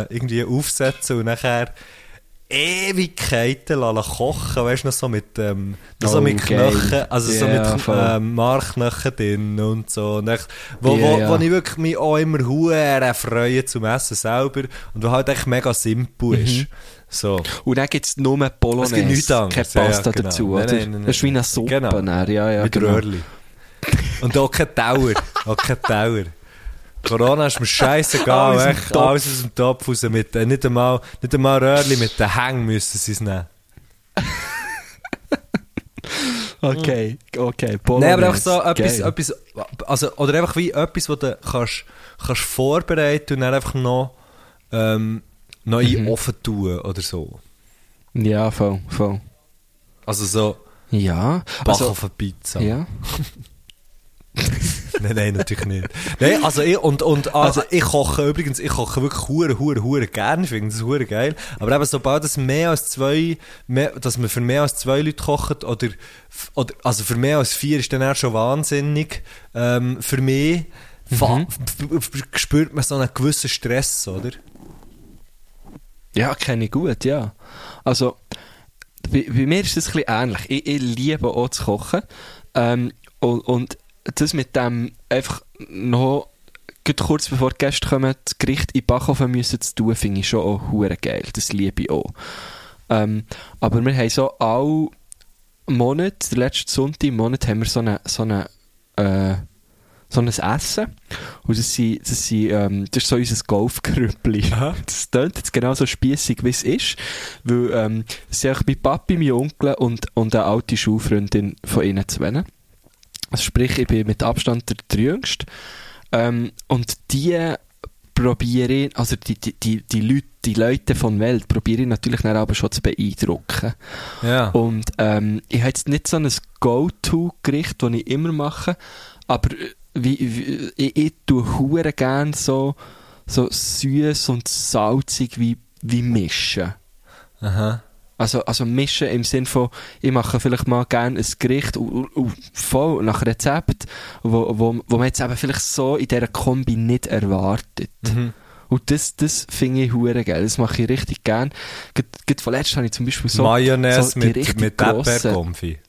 äh, irgendwie aufsetze und nachher Ewigkeiten lassen kochen, weißt du, noch so mit, ähm, noch so Oh, mit geil. Knöcheln, also so Ja, mit voll. ähm, Markknöcheln drin und so. Und echt, wo, Ja, wo, ja. wo ich wirklich mich auch immer hure freue zum Essen selber und wo halt echt mega simpel ist. So. Und dann gibt es nur Bolognese, Es gibt nichts keine anderes. Ja, Pasta genau. dazu, Nein, oder? nein, nein, das ist wie eine nein. Suppe. Genau. dann, Ja, ja, Mit genau. Röhrli. Und auch kein Tauer. Auch kein Tauer. Corona ist mir scheißegal, Alles echt. Alles aus dem Topf raus. Mit, äh, nicht, einmal, nicht einmal Röhrli, mit den Hängen müssen sie es nehmen. Okay, okay. Nein, Bolognese. aber einfach so etwas, Geil. etwas also, oder einfach wie etwas, was du kannst, kannst vorbereiten und dann einfach noch, ähm, noch in den Ofen tun oder so. Ja, voll, voll. Also so Ja, also, Backofen-Pizza. ja. Nein, nein, natürlich nicht. Nein, also ich, und, und also, ich koche übrigens, ich koche wirklich hure, hure, hure gern, ich finde das hure geil. Aber eben, sobald es mehr als zwei, mehr, dass man für mehr als zwei Leute kocht, oder, oder, also für mehr als vier ist dann eher schon wahnsinnig, ähm, für mich, f- spürt man so einen gewissen Stress, oder? Ja, kenne ich gut, ja. Also, bei, bei mir ist es ein bisschen ähnlich. Ich, ich liebe auch zu kochen. Ähm, und, und das mit dem einfach noch kurz bevor die Gäste kommen, das Gericht in den Backofen müssen zu tun, finde ich schon auch hure geil. Das liebe ich auch. Ähm, aber wir haben so alle Monat, der letzte Sonntag im Monat, haben wir so eine, so eine äh, so ein Essen. Und das, sind, das, sind, ähm, das ist so unser Golfgrüppli. Das klingt jetzt genauso spießig, wie es ist. Weil ähm, das sind eigentlich mein Papi, mein Onkel und, und eine alte Schulfreundin von ihnen zwei. Also sprich, ich bin mit Abstand der, der Jüngste. Ähm, und die probiere ich, also die, die, die, die, Leute, die Leute von der Welt, probiere ich natürlich dann aber schon zu beeindrucken. Ja. Und ähm, ich habe jetzt nicht so ein Go-To-Gericht, das ich immer mache, aber äh, wie, wie, ich, ich tue hure gern so, so süß und salzig wie, wie mischen. Aha. Also, also mischen im Sinn von, ich mache vielleicht mal gerne ein Gericht u- u- voll nach Rezept, wo, wo, wo man jetzt eben vielleicht so in dieser Kombi nicht erwartet. Mhm. Und das, das finde ich hure geil. Das mache ich richtig gern. Gerade vorletzt habe ich zum Beispiel so, Mayonnaise so mit, mit Erdbeerkonfi.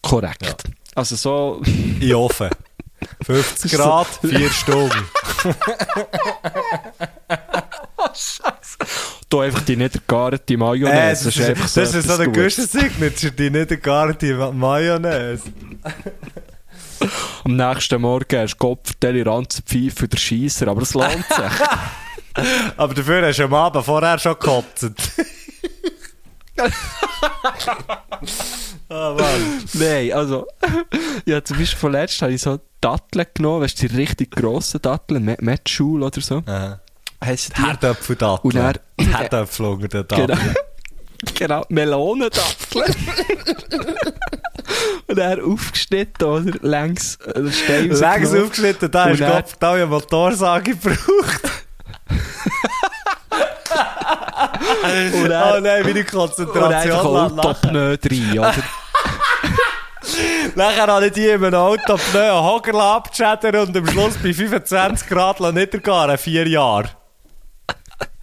Korrekt. Also so, In Ofen. 50 Grad, 4 Stunden. da einfach die niedergarte Äh, Mayonnaise. das, ist, einfach das ist so Gutes. Guschen-Signature, die die Mayonnaise. Am nächsten Morgen hast du Kopfteile, Ranzenpfeife für den Scheisser, aber es lohnt sich. Aber dafür hast du am Abend vorher schon gekotzt. Ah, Mann. Nein, also, ja, zum Beispiel von letztem habe ich so Datteln genommen, weißt du, die richtig grossen Datteln, Met- Metschul oder so. Aha. Heisst die? Herdöpfeldatteln. Und dann- Herdöpfel unter den Genau. Datteln. genau, Melonendatteln. Und er aufgeschnitten, oder? Längs, äh, Längs aufgeschnitten, da Und hast du Gott da ja Motorsage gebraucht. Und er- oh nein, meine Und Konzentration lässt lachen. Autopneu rein, oder? Nachher habe ich die in einem Auto Pneu Hocker abgeschädert und am Schluss bei 25 Grad niedergaren, vier Jahre.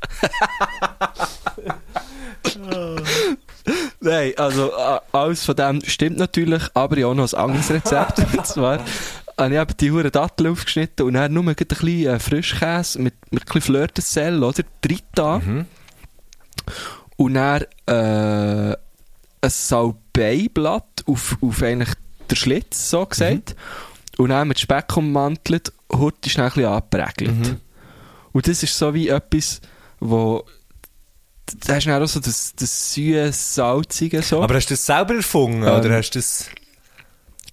Nein, also alles von dem stimmt natürlich, aber ich habe noch ein anderes Rezept. und zwar habe ich eben die Huren Datteln aufgeschnitten und dann nur ein bisschen äh, Frischkäse mit, mit ein bisschen Fleur de Sel, oder? Drita. Und dann äh, ein Salbeiblatt auf, auf eigentlich den Schlitz, so gesagt. Und dann mit Speck ummantelt, heute schnell ein bisschen angeprägelt. Und das ist so wie etwas, wo da hast du auch so das, das süß salzige so. Aber hast du das selber erfunden, Ähm, oder hast du das...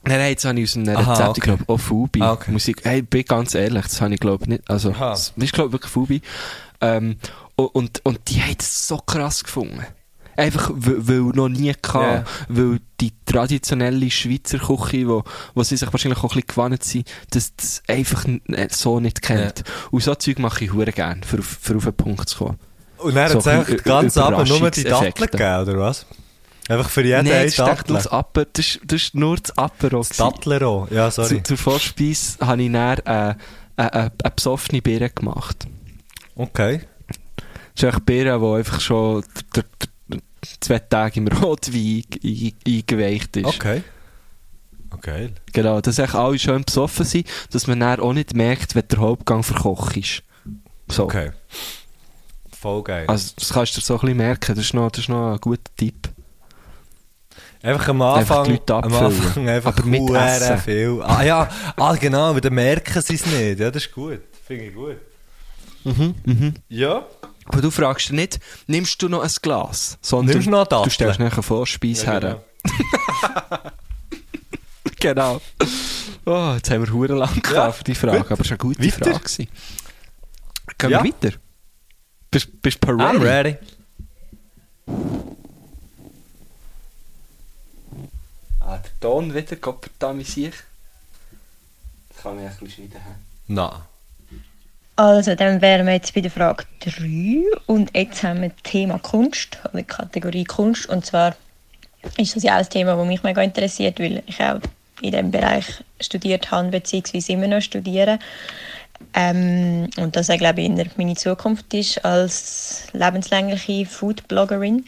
Nein, nein, jetzt habe ich aus einem Aha, Rezept, okay. ich glaube, auch Fubi. Ah, okay. Musik. Hey, bin ganz ehrlich, das habe ich glaube nicht. Also, Aha. das ist glaube wirklich Fubi. Ähm, und, und, und die haben es so krass gefunden. Einfach, weil, weil noch nie gehabt. Ja. Weil die traditionelle Schweizer Küche, wo, wo sie sich wahrscheinlich auch ein bisschen gewandt sind, das, das einfach äh, so nicht kennt. Und so Zeug mache ich hure gerne, für, auf- für auf den Punkt zu kommen. Und dann so hat es ganz Abend nur die. Datteln gegeben, oder was? Einfach für jeden Nein, eine Dattel. das Aper, das, ist- das ist nur das Apero. Das Dattelero. Ja, sorry. Zu, zur Vorspeise habe ich dann äh, äh, äh, eine besoffene Birne gemacht. Okay. Das ist echt Birne, die einfach schon d- d- d- zwei Tage im Rotwein ein- eingeweicht ist. Okay. Okay. Genau, dass echt alle schön besoffen sind, dass man dann auch nicht merkt, wenn der Hauptgang verkocht ist. So. Okay. Voll geil. Also, das kannst du dir so ein bisschen merken. Das ist noch, das ist noch ein guter Tipp. Einfach am Einfach Anfang, die Leute am. Anfang einfach Aber mit Essen. viel. Ah ja, ah, genau, aber dann merken sie es nicht. Ja, das ist gut. Finde ich gut. Mhm, mhm. Ja. Aber du fragst nicht, nimmst du noch ein Glas? Sondern Nimmst du noch Dattel? Du stellst nachher eine Vorspeise Ja, her. genau. Genau. Oh, jetzt haben wir hure lang Ja, für die Frage, gut. aber es war eine gute Weiter? Frage. gewesen. Gehen Ja. wir weiter? Bist, du I'm ready? ready. Ah, der Ton wieder, Gott verdammt sich. Das kann ich ein bisschen schneiden. hä? Also, dann wären wir jetzt bei der Frage 3 und jetzt haben wir das Thema Kunst, oder die Kategorie Kunst. Und zwar ist das ja auch ein Thema, das mich mega interessiert, weil ich auch in diesem Bereich studiert habe, beziehungsweise immer noch studiere. Ähm, und das auch, glaube ich, meine Zukunft ist als lebenslängliche Food-Bloggerin.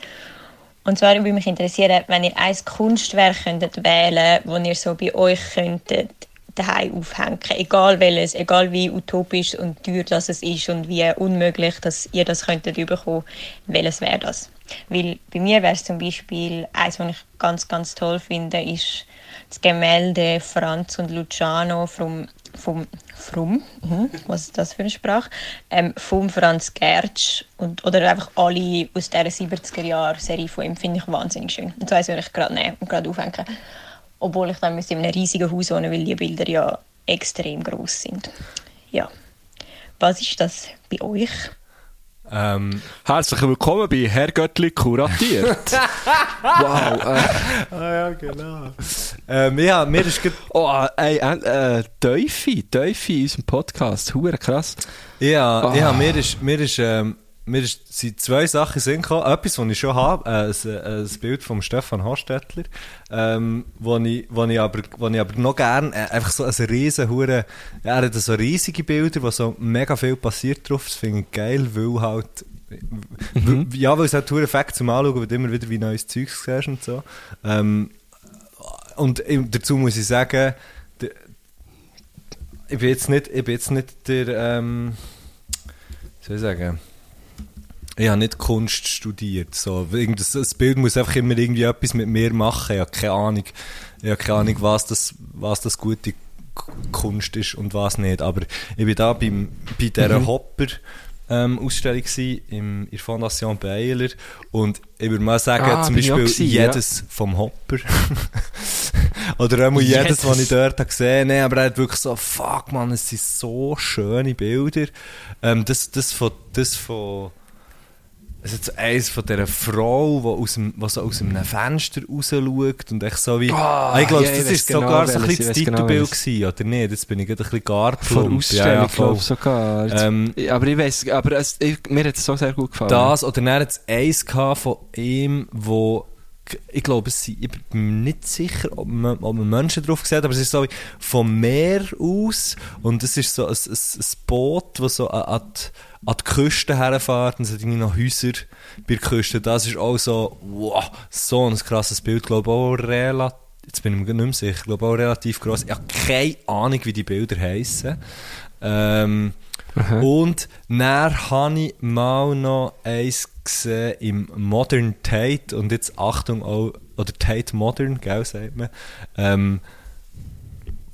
Und zwar würde mich interessieren, wenn ihr ein Kunstwerk könntet wählen könntet, das ihr so bei euch könntet daheim aufhängen egal welches, egal wie utopisch und teuer das es ist und wie unmöglich, dass ihr das könntet bekommen, welches wäre das? Weil bei mir wäre es zum Beispiel, eins, was ich ganz, ganz toll finde, ist das Gemälde Franz und Luciano vom, vom, vom mhm, was ist das für eine Sprache, ähm, vom Franz Gertsch und, oder einfach alle aus dieser 70er-Jahre-Serie von ihm finde ich wahnsinnig schön. Und so eins würde ich gerade nehmen und gerade aufhängen. Obwohl ich dann müsste in einem riesigen Haus wohnen, weil die Bilder ja extrem groß sind. Ja. Was ist das bei euch? Ähm, Herzlich willkommen bei Herr Göttli kuratiert. wow. Äh, ah ja, genau. ähm, ja, mir ist grad, oh, ey, äh, äh, Teufel, Teufel in unserem Podcast. Hure krass. ja, Ah. ja, mir ist, mir ist, ähm, mir sind zwei Sachen Sinn gekommen. Etwas, was ich schon habe, äh, ein, ein Bild von Stefan Hostetler, ähm, wo ich, wo ich aber, wo ich aber noch gern, äh, einfach so ein riesen Hure, er hat so riesige Bilder, wo so mega viel passiert drauf. Das finde ich geil, weil halt, weil- ja, weil es halt hure Effekt zum Anschauen, weil du immer wieder wie neues Zeugs siehst und so. Ähm, und dazu muss ich sagen, ich bin jetzt nicht, ich bin jetzt nicht der, ähm, soll ich sagen, ich habe nicht Kunst studiert. So. Das, das Bild muss einfach immer irgendwie etwas mit mir machen. Ich habe keine Ahnung, ich habe keine Ahnung was, das, was das gute Kunst ist und was nicht. Aber ich bin da beim, bei dieser Hopper ähm, Ausstellung gsi, im, in der Fondation Baylor und ich würde mal sagen, Ah, zum Beispiel gewesen, ja. jedes vom Hopper oder auch jedes, Jedes. was ich dort habe gesehen nee, aber er hat wirklich so, fuck man, es sind so schöne Bilder. Ähm, das, das von, das von es ist eins von dieser Frau, die aus dem, die so aus einem Fenster raus schaut und echt so wie... Ah, ich glaube, ich das ist genau sogar so ein bisschen das genau Titelbild gewesen, oder nicht? Jetzt bin ich gerade ein bisschen gar Von plump. Ausstellung, Ja, ja, glaube sogar. Ähm, aber ich weiß, aber es, ich, mir hat es so sehr gut gefallen. Das, oder dann hat es eins von ihm, wo ich glaube, es sind, ich bin mir nicht sicher, ob man, ob man Menschen drauf sieht, aber es ist so wie vom Meer aus und es ist so ein, ein, ein Boot, das so an, an, die, an die Küste herfährt und es hat irgendwie noch Häuser bei der Küste. Das ist auch so, wow, so ein krasses Bild, glaube ich, auch relativ, jetzt bin ich mir nicht mehr sicher, ich glaube auch relativ gross. Ich habe keine Ahnung, wie die Bilder heissen. Ähm, und dann habe ich mal noch eins gesehen im Modern Tate und jetzt Achtung auch, oder Tate Modern, gell, sagt man, ähm,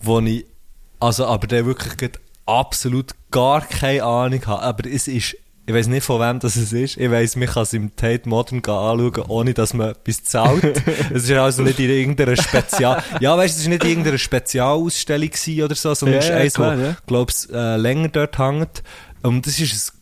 wo ich, also aber der wirklich absolut gar keine Ahnung habe, aber es ist, ich weiß nicht von wem das es ist, ich weiß, man kann es im Tate Modern anschauen, ohne dass man etwas zahlt. es ist also nicht in irgendeiner Spezial, ja weißt, es ist nicht in irgendeiner Spezialausstellung gewesen oder so, sondern Ja, es ist ja, eins, ja. glaub's, äh, länger dort hängt. Und das ist ein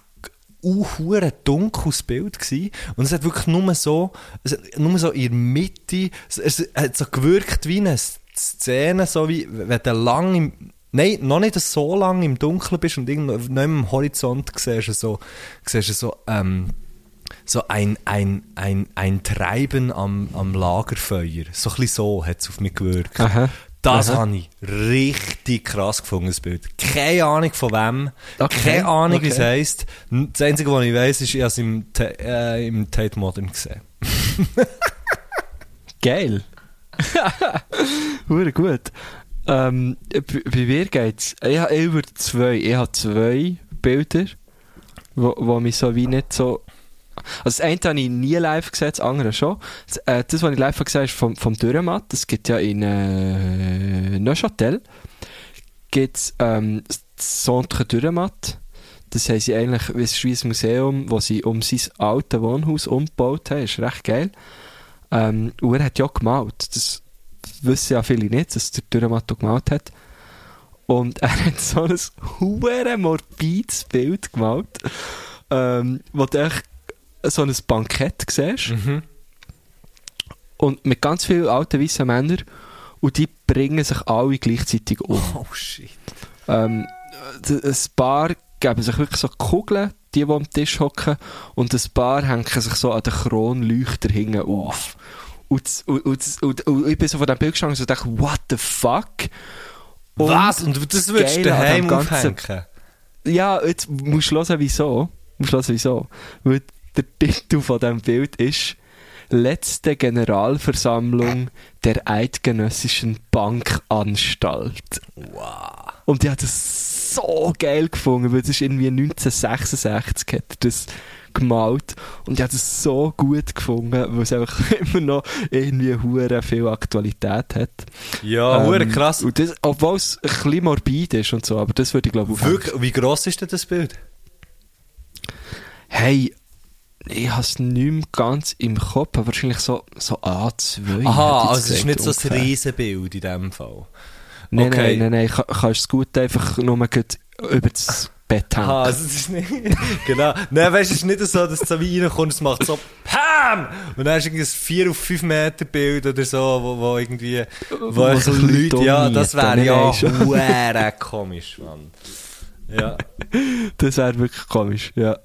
uh, dunkles Bild gsi und es hat wirklich nur so, es hat nur so in der Mitte, es, es hat so gewirkt wie eine Szene, so wie, wenn du lang im, nein, noch nicht so lang im Dunkeln bist und irgendwo am Horizont siehst du so, siehst du so, ähm, so ein, ein, ein, ein Treiben am, am Lagerfeuer. So ein bisschen so hat es auf mich gewirkt. Aha. Das Aha. habe ich richtig krass gefunden, das Bild. Keine Ahnung von wem. Okay, Keine Ahnung, wie es okay. heisst. Das Einzige, was ich weiss, ist, ich habe es im, äh, im Tate Modern gesehen. Geil. Hure gut. Ähm, bei, mir geht's. Ich habe über zwei. Ich habe zwei Bilder, wo mich so wie nicht so. Also das eine habe ich nie live gesehen, das andere schon. Das, äh, das was ich live gesehen habe, ist vom, vom Dürrematt. Das gibt ja in äh, Neuchâtel. Gibt's ähm, das Centre Dürrematt. Das sie eigentlich, wie ein Schweizer Museum, wo sie um sein altes Wohnhaus umgebaut haben. Ist recht geil. Ähm, und er hat ja gemalt. Das wissen ja viele nicht, dass der Dürrematt auch gemalt hat. Und er hat so ein hure morbides Bild gemalt, ähm, wo du echt so ein Bankett siehst. Und mit ganz vielen alten weißen Männern. Und die bringen sich alle gleichzeitig um. Oh shit. Ähm, ein paar geben sich wirklich so Kugeln, die, die am Tisch hocken, und ein paar hängen sich so an den Kronleuchter hinten auf. Und, und, und, und, und ich bin so von diesem Bild gestanden und dachte, what the fuck? Und Was? Und das würdest du daheim Ganzen- aufhängen? Ja, jetzt musst du hören, wieso. Musst du hören, wieso. Weil der Titel von diesem Bild ist Letzte Generalversammlung der Eidgenössischen Bankanstalt. Wow. Und ich habe das so geil gefunden, weil das ist irgendwie 1966 hat das gemalt und ich habe das so gut gefunden, weil es einfach immer noch irgendwie hure viel Aktualität hat. Ja, Ähm, krass. Und das, obwohl es ein bisschen morbid ist und so, aber das würde ich glaube. Wirklich, wie gross ist denn das Bild? Hey, ich habe es nicht mehr ganz im Kopf, aber wahrscheinlich so, so A2. Aha, also es ist nicht so ein ungefähr. Riesenbild in dem Fall. Nein, Okay. nein, nein, nein, ka- kannst es gut einfach nur gut über das Also es ist nicht... genau. Nein, weißt du, es ist nicht so, dass es so wie reinkommt, es macht so PAM! Und dann ist irgendwie ein 4 auf 5 Meter Bild oder so, wo, wo irgendwie... Wo, Wo so Leute... Leute Ja, das wäre ja hure komisch, Mann. Ja. Das wäre wirklich komisch, ja.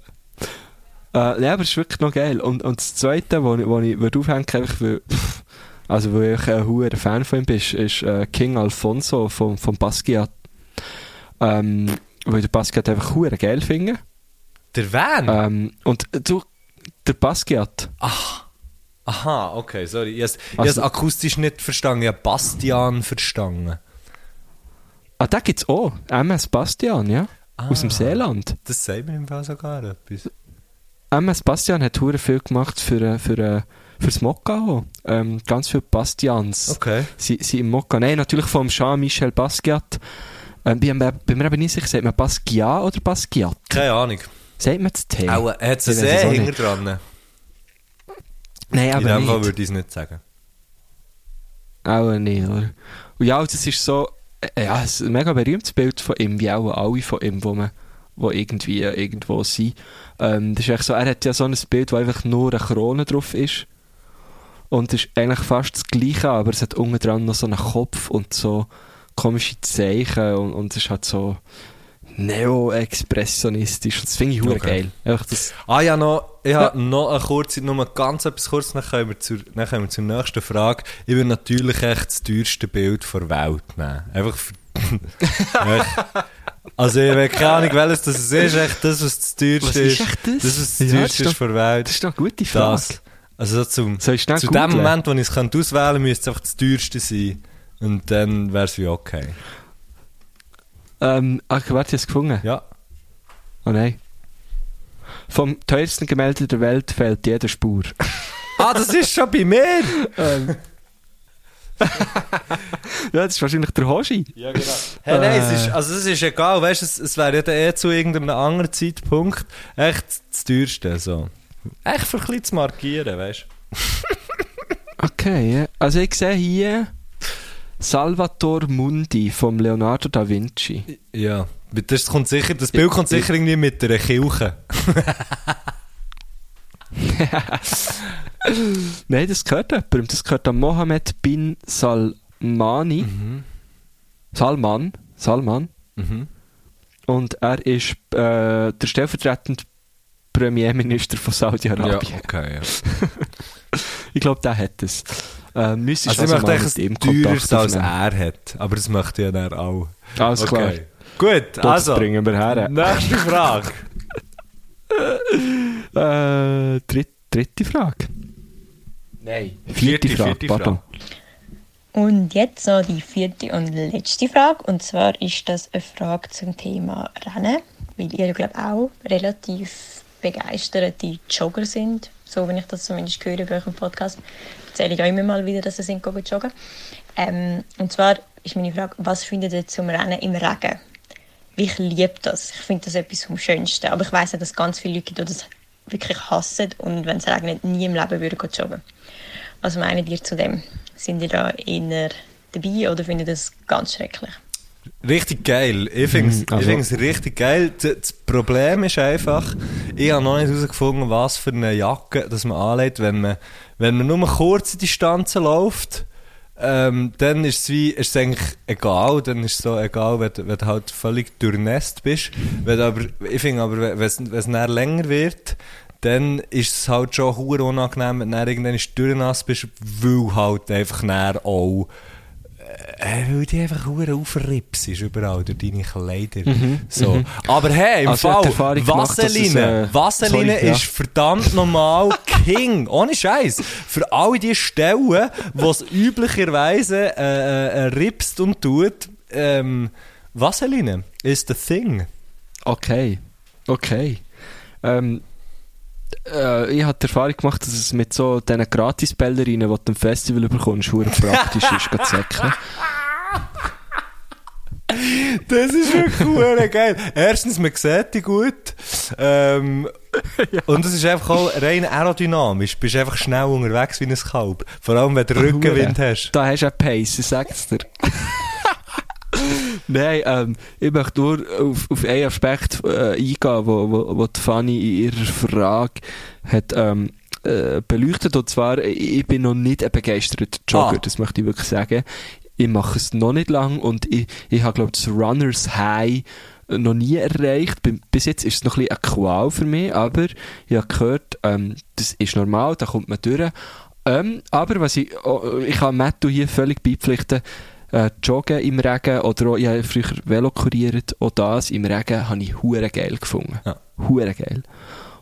Äh, ja, aber es ist wirklich noch geil. Und, und das Zweite, wo wo ich würde aufhängen einfach weil, pff, also weil ich ein hoher Fan von ihm bin, ist, ist äh, King Alfonso von, von Basquiat. Ähm, weil der Basquiat einfach hure geil finde. Der Van? Ähm, und äh, du, der Basquiat, Aha, okay, sorry. Ich habe es Also- akustisch nicht verstanden, ich habe Bastian verstanden. ah, den gibt's auch. MS Bastian, ja. Aus dem Ah. Seeland. Das sagt mir im Fall sogar etwas. MS Bastian hat hure viel gemacht für, äh, für, äh, fürs Mokka. Ähm, ganz viele Bastians. Okay. Sie, sie im Mokka. Nein, natürlich vom Jean-Michel Basquiat. Ähm, bin, mir- bin mir aber nicht sicher, sagt man Basquiat oder Basquiat? Keine Ahnung. Sagt man das T? Auch, hat es auch nicht. hinter dran? Nein, In aber dem Fall würde ich es nicht sagen. Auch nicht, oder? Und ja, das ist so, äh, ja, es ist ein mega berühmtes Bild von ihm, wie auch alle von ihm, wo man wo irgendwie äh, irgendwo sind. Ähm, das ist echt so, er hat ja so ein Bild, wo einfach nur eine Krone drauf ist. Und es ist eigentlich fast das Gleiche, aber es hat unten dran noch so einen Kopf und so komische Zeichen und, und es ist halt so neo-expressionistisch. Und das finde ich Okay. geil. Einfach das, Ah ja, noch, ich habe noch eine kurze, nur ganz etwas kurz, dann kommen, wir zur, dann kommen wir zur nächsten Frage. Ich würde natürlich echt das teuerste Bild der Welt nehmen. Einfach für. Also ich habe keine Ahnung, welches das ist, echt das, was das teuerste Was ist ist. echt das? Das, was das Ja, teuerste ist der Welt. das ist doch eine gute Frage. Das. Also so zum, zu dem? Moment, wo ich es auswählen könnte, müsste es einfach das teuerste sein. Und dann wäre es wie okay. Ähm, ach, warte, ich habe es gefunden. Ja. Oh nein. Vom teuersten Gemälde der Welt fehlt jede Spur. Ah, das ist schon bei mir! ja, das ist wahrscheinlich der Hoshi. Ja, genau. Hey, nein, es Äh. ist, also es ist egal, weißt du, es, es wäre ja dann eh zu irgendeinem anderen Zeitpunkt echt das teuerste, so. Echt für ein bisschen zu markieren, weißt Okay, ja. also ich sehe hier Salvator Mundi vom Leonardo da Vinci. Ja. Das, kommt sicher, das Bild kommt sicher irgendwie mit einer Kirche. Nein, das gehört jemandem. Das gehört an Mohammed bin Salmani. Salman. Salman. Mhm. Und er ist äh, der stellvertretende Premierminister von Ja, Saudi-Arabien. okay, ja. Ich glaube, der hat es. Äh, müsstest Also ich also möchte mal echt mit ihm ein teures Kontakt als er hat. Aber das möchte ich ja dann auch. Alles klar. Gut, Das also. bringen wir her. Nächste Frage. Äh, dritt, dritte Frage. Nein. Vierte, Vierte, Frage, vierte pardon. Und jetzt noch die vierte und letzte Frage. Und zwar ist das eine Frage zum Thema Rennen. Weil ihr, glaube ich, auch relativ begeisterte Jogger sind. So, wenn ich das zumindest höre bei euch im Podcast. Erzähle ich auch immer mal wieder, dass sie sind joggen. Ähm, und zwar ist meine Frage, was findet ihr zum Rennen im Regen? Ich liebe das. Ich finde das etwas vom Schönsten. Aber ich weiß auch, dass ganz viele Leute das wirklich hassen und wenn es regnet, nie im Leben würden joggen. Was meint ihr zu dem? Sind ihr da eher dabei oder findet ihr das ganz schrecklich? Richtig geil. Ich finde es Mhm, also- richtig geil. Das Problem ist einfach, ich habe noch nicht herausgefunden, was für eine Jacke das man anlegt, wenn man, wenn man nur kurze Distanzen läuft. Ähm, dann ist es wie, ist es eigentlich egal, dann ist es so egal, wenn, wenn du halt völlig durchnässt bist. Wenn aber, ich finde aber, wenn es, wenn es länger wird, dann ist es halt schon unangenehm, wenn du irgendwann durchnass bist, weil halt einfach dann auch äh, weil die einfach hure aufrips ist überall durch deine Kleider. so. Aber hey, im Also, Fall, Erfahrung gemacht, Vaseline, äh, Vaseline sorry, ja. ist verdammt normal King. Ohne Scheiß. Für all die Stellen, wo es üblicherweise äh, äh, ripst und tut, ähm, Vaseline is the thing. Okay. Okay. Ähm, äh, ich habe die Erfahrung gemacht, dass es mit so diesen Gratis-Ballerinnen, die du am Festival bekommst, praktisch ist, geht säckeln. Das ist wirklich hure geil. Erstens, man sieht die gut. Ähm, Und es ist einfach auch rein aerodynamisch. Du bist einfach schnell unterwegs wie ein Kalb. Vor allem, wenn du Rückenwind hast. Da hast du einen Pace, sag's dir. Nein, ähm, ich möchte nur auf, auf einen Aspekt äh, eingehen, wo, wo, wo die Fanny in ihrer Frage hat ähm, äh, beleuchtet. Und zwar, ich ich bin noch nicht ein begeisterter Jogger, Ah. das möchte ich wirklich sagen. Ich mache es noch nicht lang und ich, ich habe, glaube ich, das Runners High noch nie erreicht. Bi- Bis jetzt ist es noch ein bisschen eine Qual für mich, aber ich habe gehört, ähm, das ist normal, da kommt man durch. Ähm, aber was ich, oh, ich kann Mattu hier völlig beipflichten, äh, Joggen im Regen oder auch, ich habe früher Velo kuriert, auch das im Regen habe ich hure geil gefunden. Ja. Hure geil.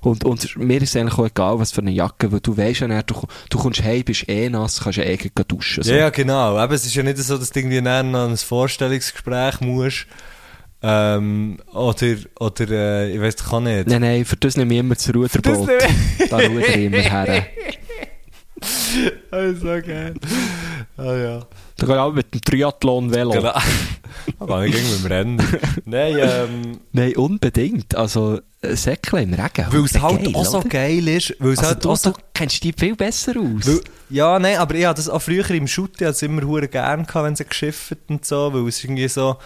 Und, und mir ist eigentlich auch egal, was für eine Jacke, weil du weißt ja nicht, du, du kommst heim, bist eh nass, kannst ja eh duschen. So. Ja, ja, genau. Aber es ist ja nicht so, dass du irgendwie noch ein Vorstellungsgespräch musst. Ähm, oder, oder, äh, ich weiß auch nicht. Nein, nein, für das nehme ich immer das Ruderboot. da ruder ich immer her. Also geil. Ah ja. Da geht auch mit dem Triathlon-Velo. Genau. Aber ich ging mit dem Rennen. Nein, ähm, Nein, unbedingt. Also, äh, Säckle im Regen. weil es halt geil, auch so oder? geil ist. Weil es Also, halt du, auch so du kennst dich viel besser aus. Weil, ja, nein, aber ich habe das auch früher im Shooting ich habe es immer hure gern gehabt, wenn sie geschifft und so, weil es irgendwie so,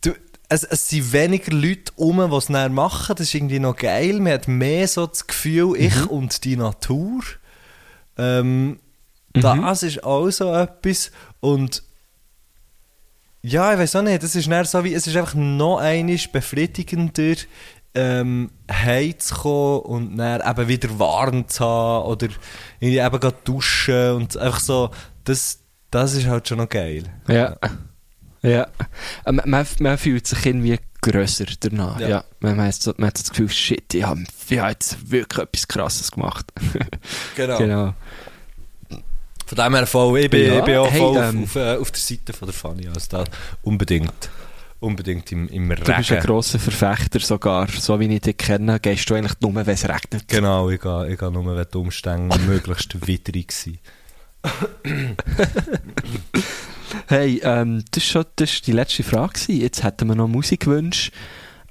du, es, es sind weniger Leute um, die es dann machen, das ist irgendwie noch geil, man hat mehr so das Gefühl, ich und die Natur, ähm, das ist auch so etwas und ja, ich weiß auch nicht, das ist so wie, es ist einfach noch einmal befriedigender, ähm, heimzukommen und dann eben wieder warm zu haben oder irgendwie eben gerade duschen und einfach so, das, das ist halt schon noch geil. Ja. Ja. Äh, Man, man, man fühlt sich irgendwie grösser danach. Ja. Ja. Man, hat so, man hat so das Gefühl, shit, ich habe ich hab jetzt wirklich etwas Krasses gemacht. Genau. genau. Von dem her voll, ich bin, Ja, ich bin auch hey, voll ähm, auf, auf, äh, auf der Seite von der Fanny, also da unbedingt, unbedingt im, im Du bist ein Regen. grosser Verfechter sogar. So wie ich dich kenne, gehst du eigentlich nur, wenn es regnet. Genau, ich gehe, ich gehe nur, wenn die Umstände möglichst widrig sind. Hey, ähm, das war schon die letzte Frage. Jetzt hätten wir noch Musikwünsche.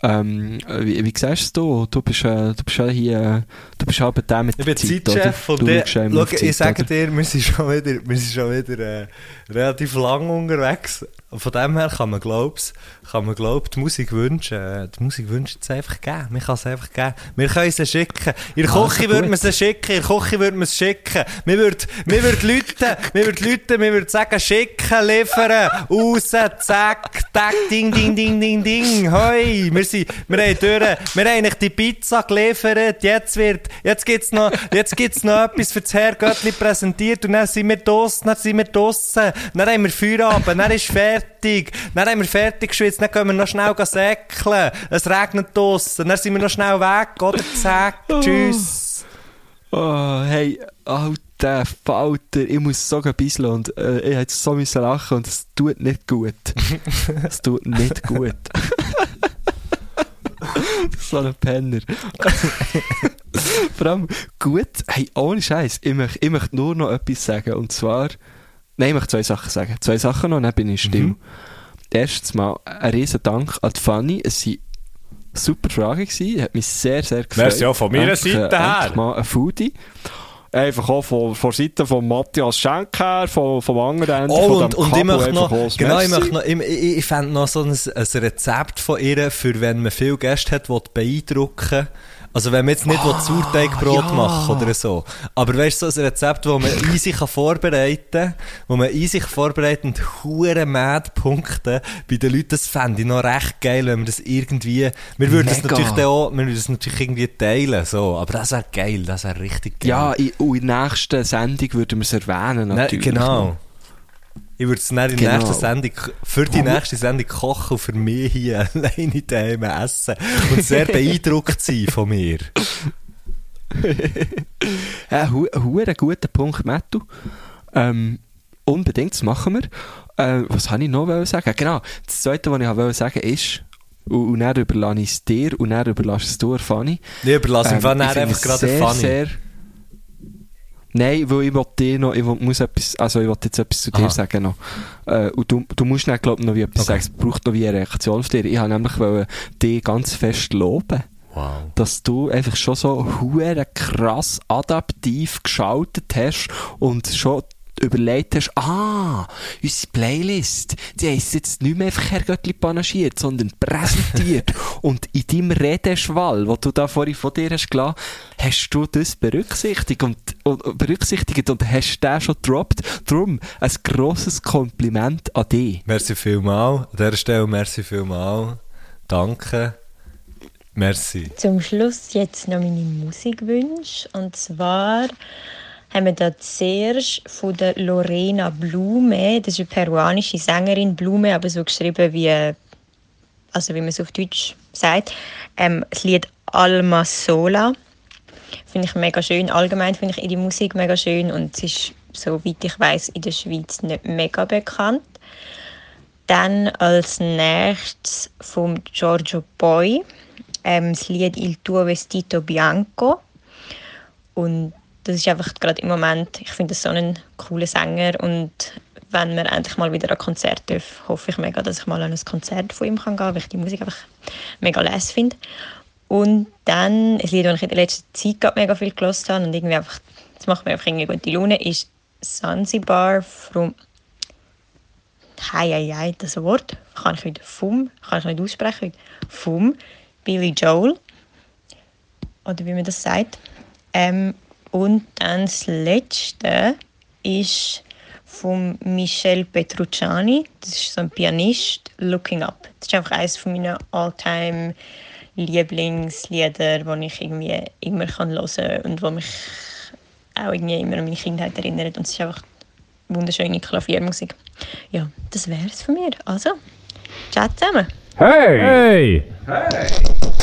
Ähm, wie, wie siehst du? Du bist, äh, du bist ja hier, du bist halt der mit Ich bin Zeit, Zeitchef und der, schau, ich sage dir, wir sind schon wieder, wir sind schon wieder äh, relativ lang unterwegs. Von dem her kann man glaub's, kann man glaub, die Musik wünschen, äh, die Musik wünschen es einfach geben. Man kann es einfach geben. Wir können sie schicken. In der Küche würde man sie schicken, in der Küche würde man es schicken. Wir würden, wir würden Leute, wir würden Leute, wir würden sagen, schicken, liefern, raus, zack, tack, ding, ding, ding, ding, ding, hoi. Wir sind, wir haben durch, wir haben eigentlich die Pizza geliefert, jetzt wird, jetzt gibt's noch, jetzt gibt's noch etwas für das Herrgöttli präsentiert und dann sind wir draussen, dann sind wir draussen, dann haben wir Feierabend, dann ist fertig, dann haben wir fertig geschwitzt, dann können wir noch schnell gehen säckeln, es regnet draussen, dann sind wir noch schnell weg, oder zack, tschüss. Oh, hey, alter Falter, ich muss so ein bisschen und äh, ich hätte so müssen lachen und es tut nicht gut. es tut nicht gut. so ein Penner. Vor allem gut, hey, ohne Scheiß, ich möchte, ich möchte nur noch etwas sagen und zwar, nein, ich möchte zwei Sachen sagen. Zwei Sachen noch, dann bin ich still. Erstens mal ein riesen Dank an die Fanny, es waren super Fragen gewesen, hat mich sehr, sehr gefreut. Merci auch von meiner Endlich, Seite äh, her. endlich mal ein Foodie. Einfach auch von, von Seite von Matthias Schenk her, von, vom anderen Ende Oh, von und, dem und ich möchte noch, genau, ich Merci. möchte noch, ich, ich, ich fände noch so ein, ein Rezept von ihr, für wenn man viele Gäste hat, die beeindrucken Also wenn man jetzt nicht ah, Sauerteigbrot ja. machen oder so. Aber weißt du, so ein Rezept, das man easy kann vorbereiten kann, wo man easy vorbereiten und hure mad punkten bei den Leuten, das fände ich noch recht geil, wenn wir das irgendwie, wir würden das natürlich auch, wir würden das natürlich irgendwie teilen, so. Aber das wäre geil, das wäre richtig geil. Ja, in, in der nächsten Sendung würden wir es erwähnen, natürlich. genau. Ich würde es dann in Genau. nächsten Sendung, für die nächste Sendung kochen und für mich hier alleine daheim essen. Und sehr beeindruckt sein von mir. Ja, hu, hu, guter Punkt, Mattu. Ähm, unbedingt, das machen wir. Äh, was habe ich noch sagen? Genau, das Zweite, was ich wollte sagen, ist, und, und dann überlasse ich es dir und dann überlasse es dir, Fanny. Ich überlasse Ähm, ich einfach gerade. Sehr, Nein, weil ich will dir noch, ich will, muss etwas, also ich will jetzt etwas zu dir Aha. sagen noch. Äh, und du, du musst dann, glaub ich, noch wie etwas Okay. sagen. Es braucht noch wie eine Reaktion auf dich. Ich habe nämlich wollen, dich ganz fest loben Wow. dass du einfach schon so hure krass adaptiv geschaltet hast und schon überlegt hast, ah, unsere Playlist, die heisst jetzt nicht mehr einfach Herrgöttli panaschiert, sondern präsentiert. und in deinem Redeschwall, wo du da vorhin von dir hast gelassen, hast du das berücksichtigt und, und berücksichtigt und hast den schon gedroppt. Darum ein grosses Kompliment an dich. Merci vielmal. An dieser Stelle merci vielmal. Danke. Merci. Zum Schluss jetzt noch meine Musikwünsche. Und zwar haben wir da zuerst von der Lorena Blume. Das ist eine peruanische Sängerin. Blume, aber so geschrieben wie, also wie man es auf Deutsch sagt. Ähm, das Lied Alma Sola. Finde ich mega schön. Allgemein finde ich ihre Musik mega schön. Und es ist, soweit ich weiß, in der Schweiz nicht mega bekannt. Dann als nächstes vom Giorgio Poi ähm, das Lied Il tuo vestito bianco. Und das ist einfach gerade im Moment, ich finde das so einen coolen Sänger und wenn wir endlich mal wieder ein Konzert dürfen, hoffe ich mega, dass ich mal an ein Konzert von ihm kann gehen kann, weil ich die Musik einfach mega les finde. Und dann, ein Lied, das ich in der letzten Zeit gerade mega viel gehört habe und irgendwie einfach, das macht mir einfach irgendwie gute Laune, ist Zanzibar from Hei, hei, hei, das Wort kann ich nicht vom, kann ich nicht aussprechen, vom Billy Joel. Oder wie man das sagt. Ähm, und dann das letzte ist von Michel Petrucciani. Das ist so ein Pianist, Looking Up. Das ist einfach eines von meinen Alltime Lieblingslieder, die ich irgendwie immer hören kann und wo mich auch irgendwie immer an meine Kindheit erinnert. Und es ist einfach wunderschöne Klaviermusik. Ja, das wäre es von mir. Also, ciao zusammen. Hey! Du, du,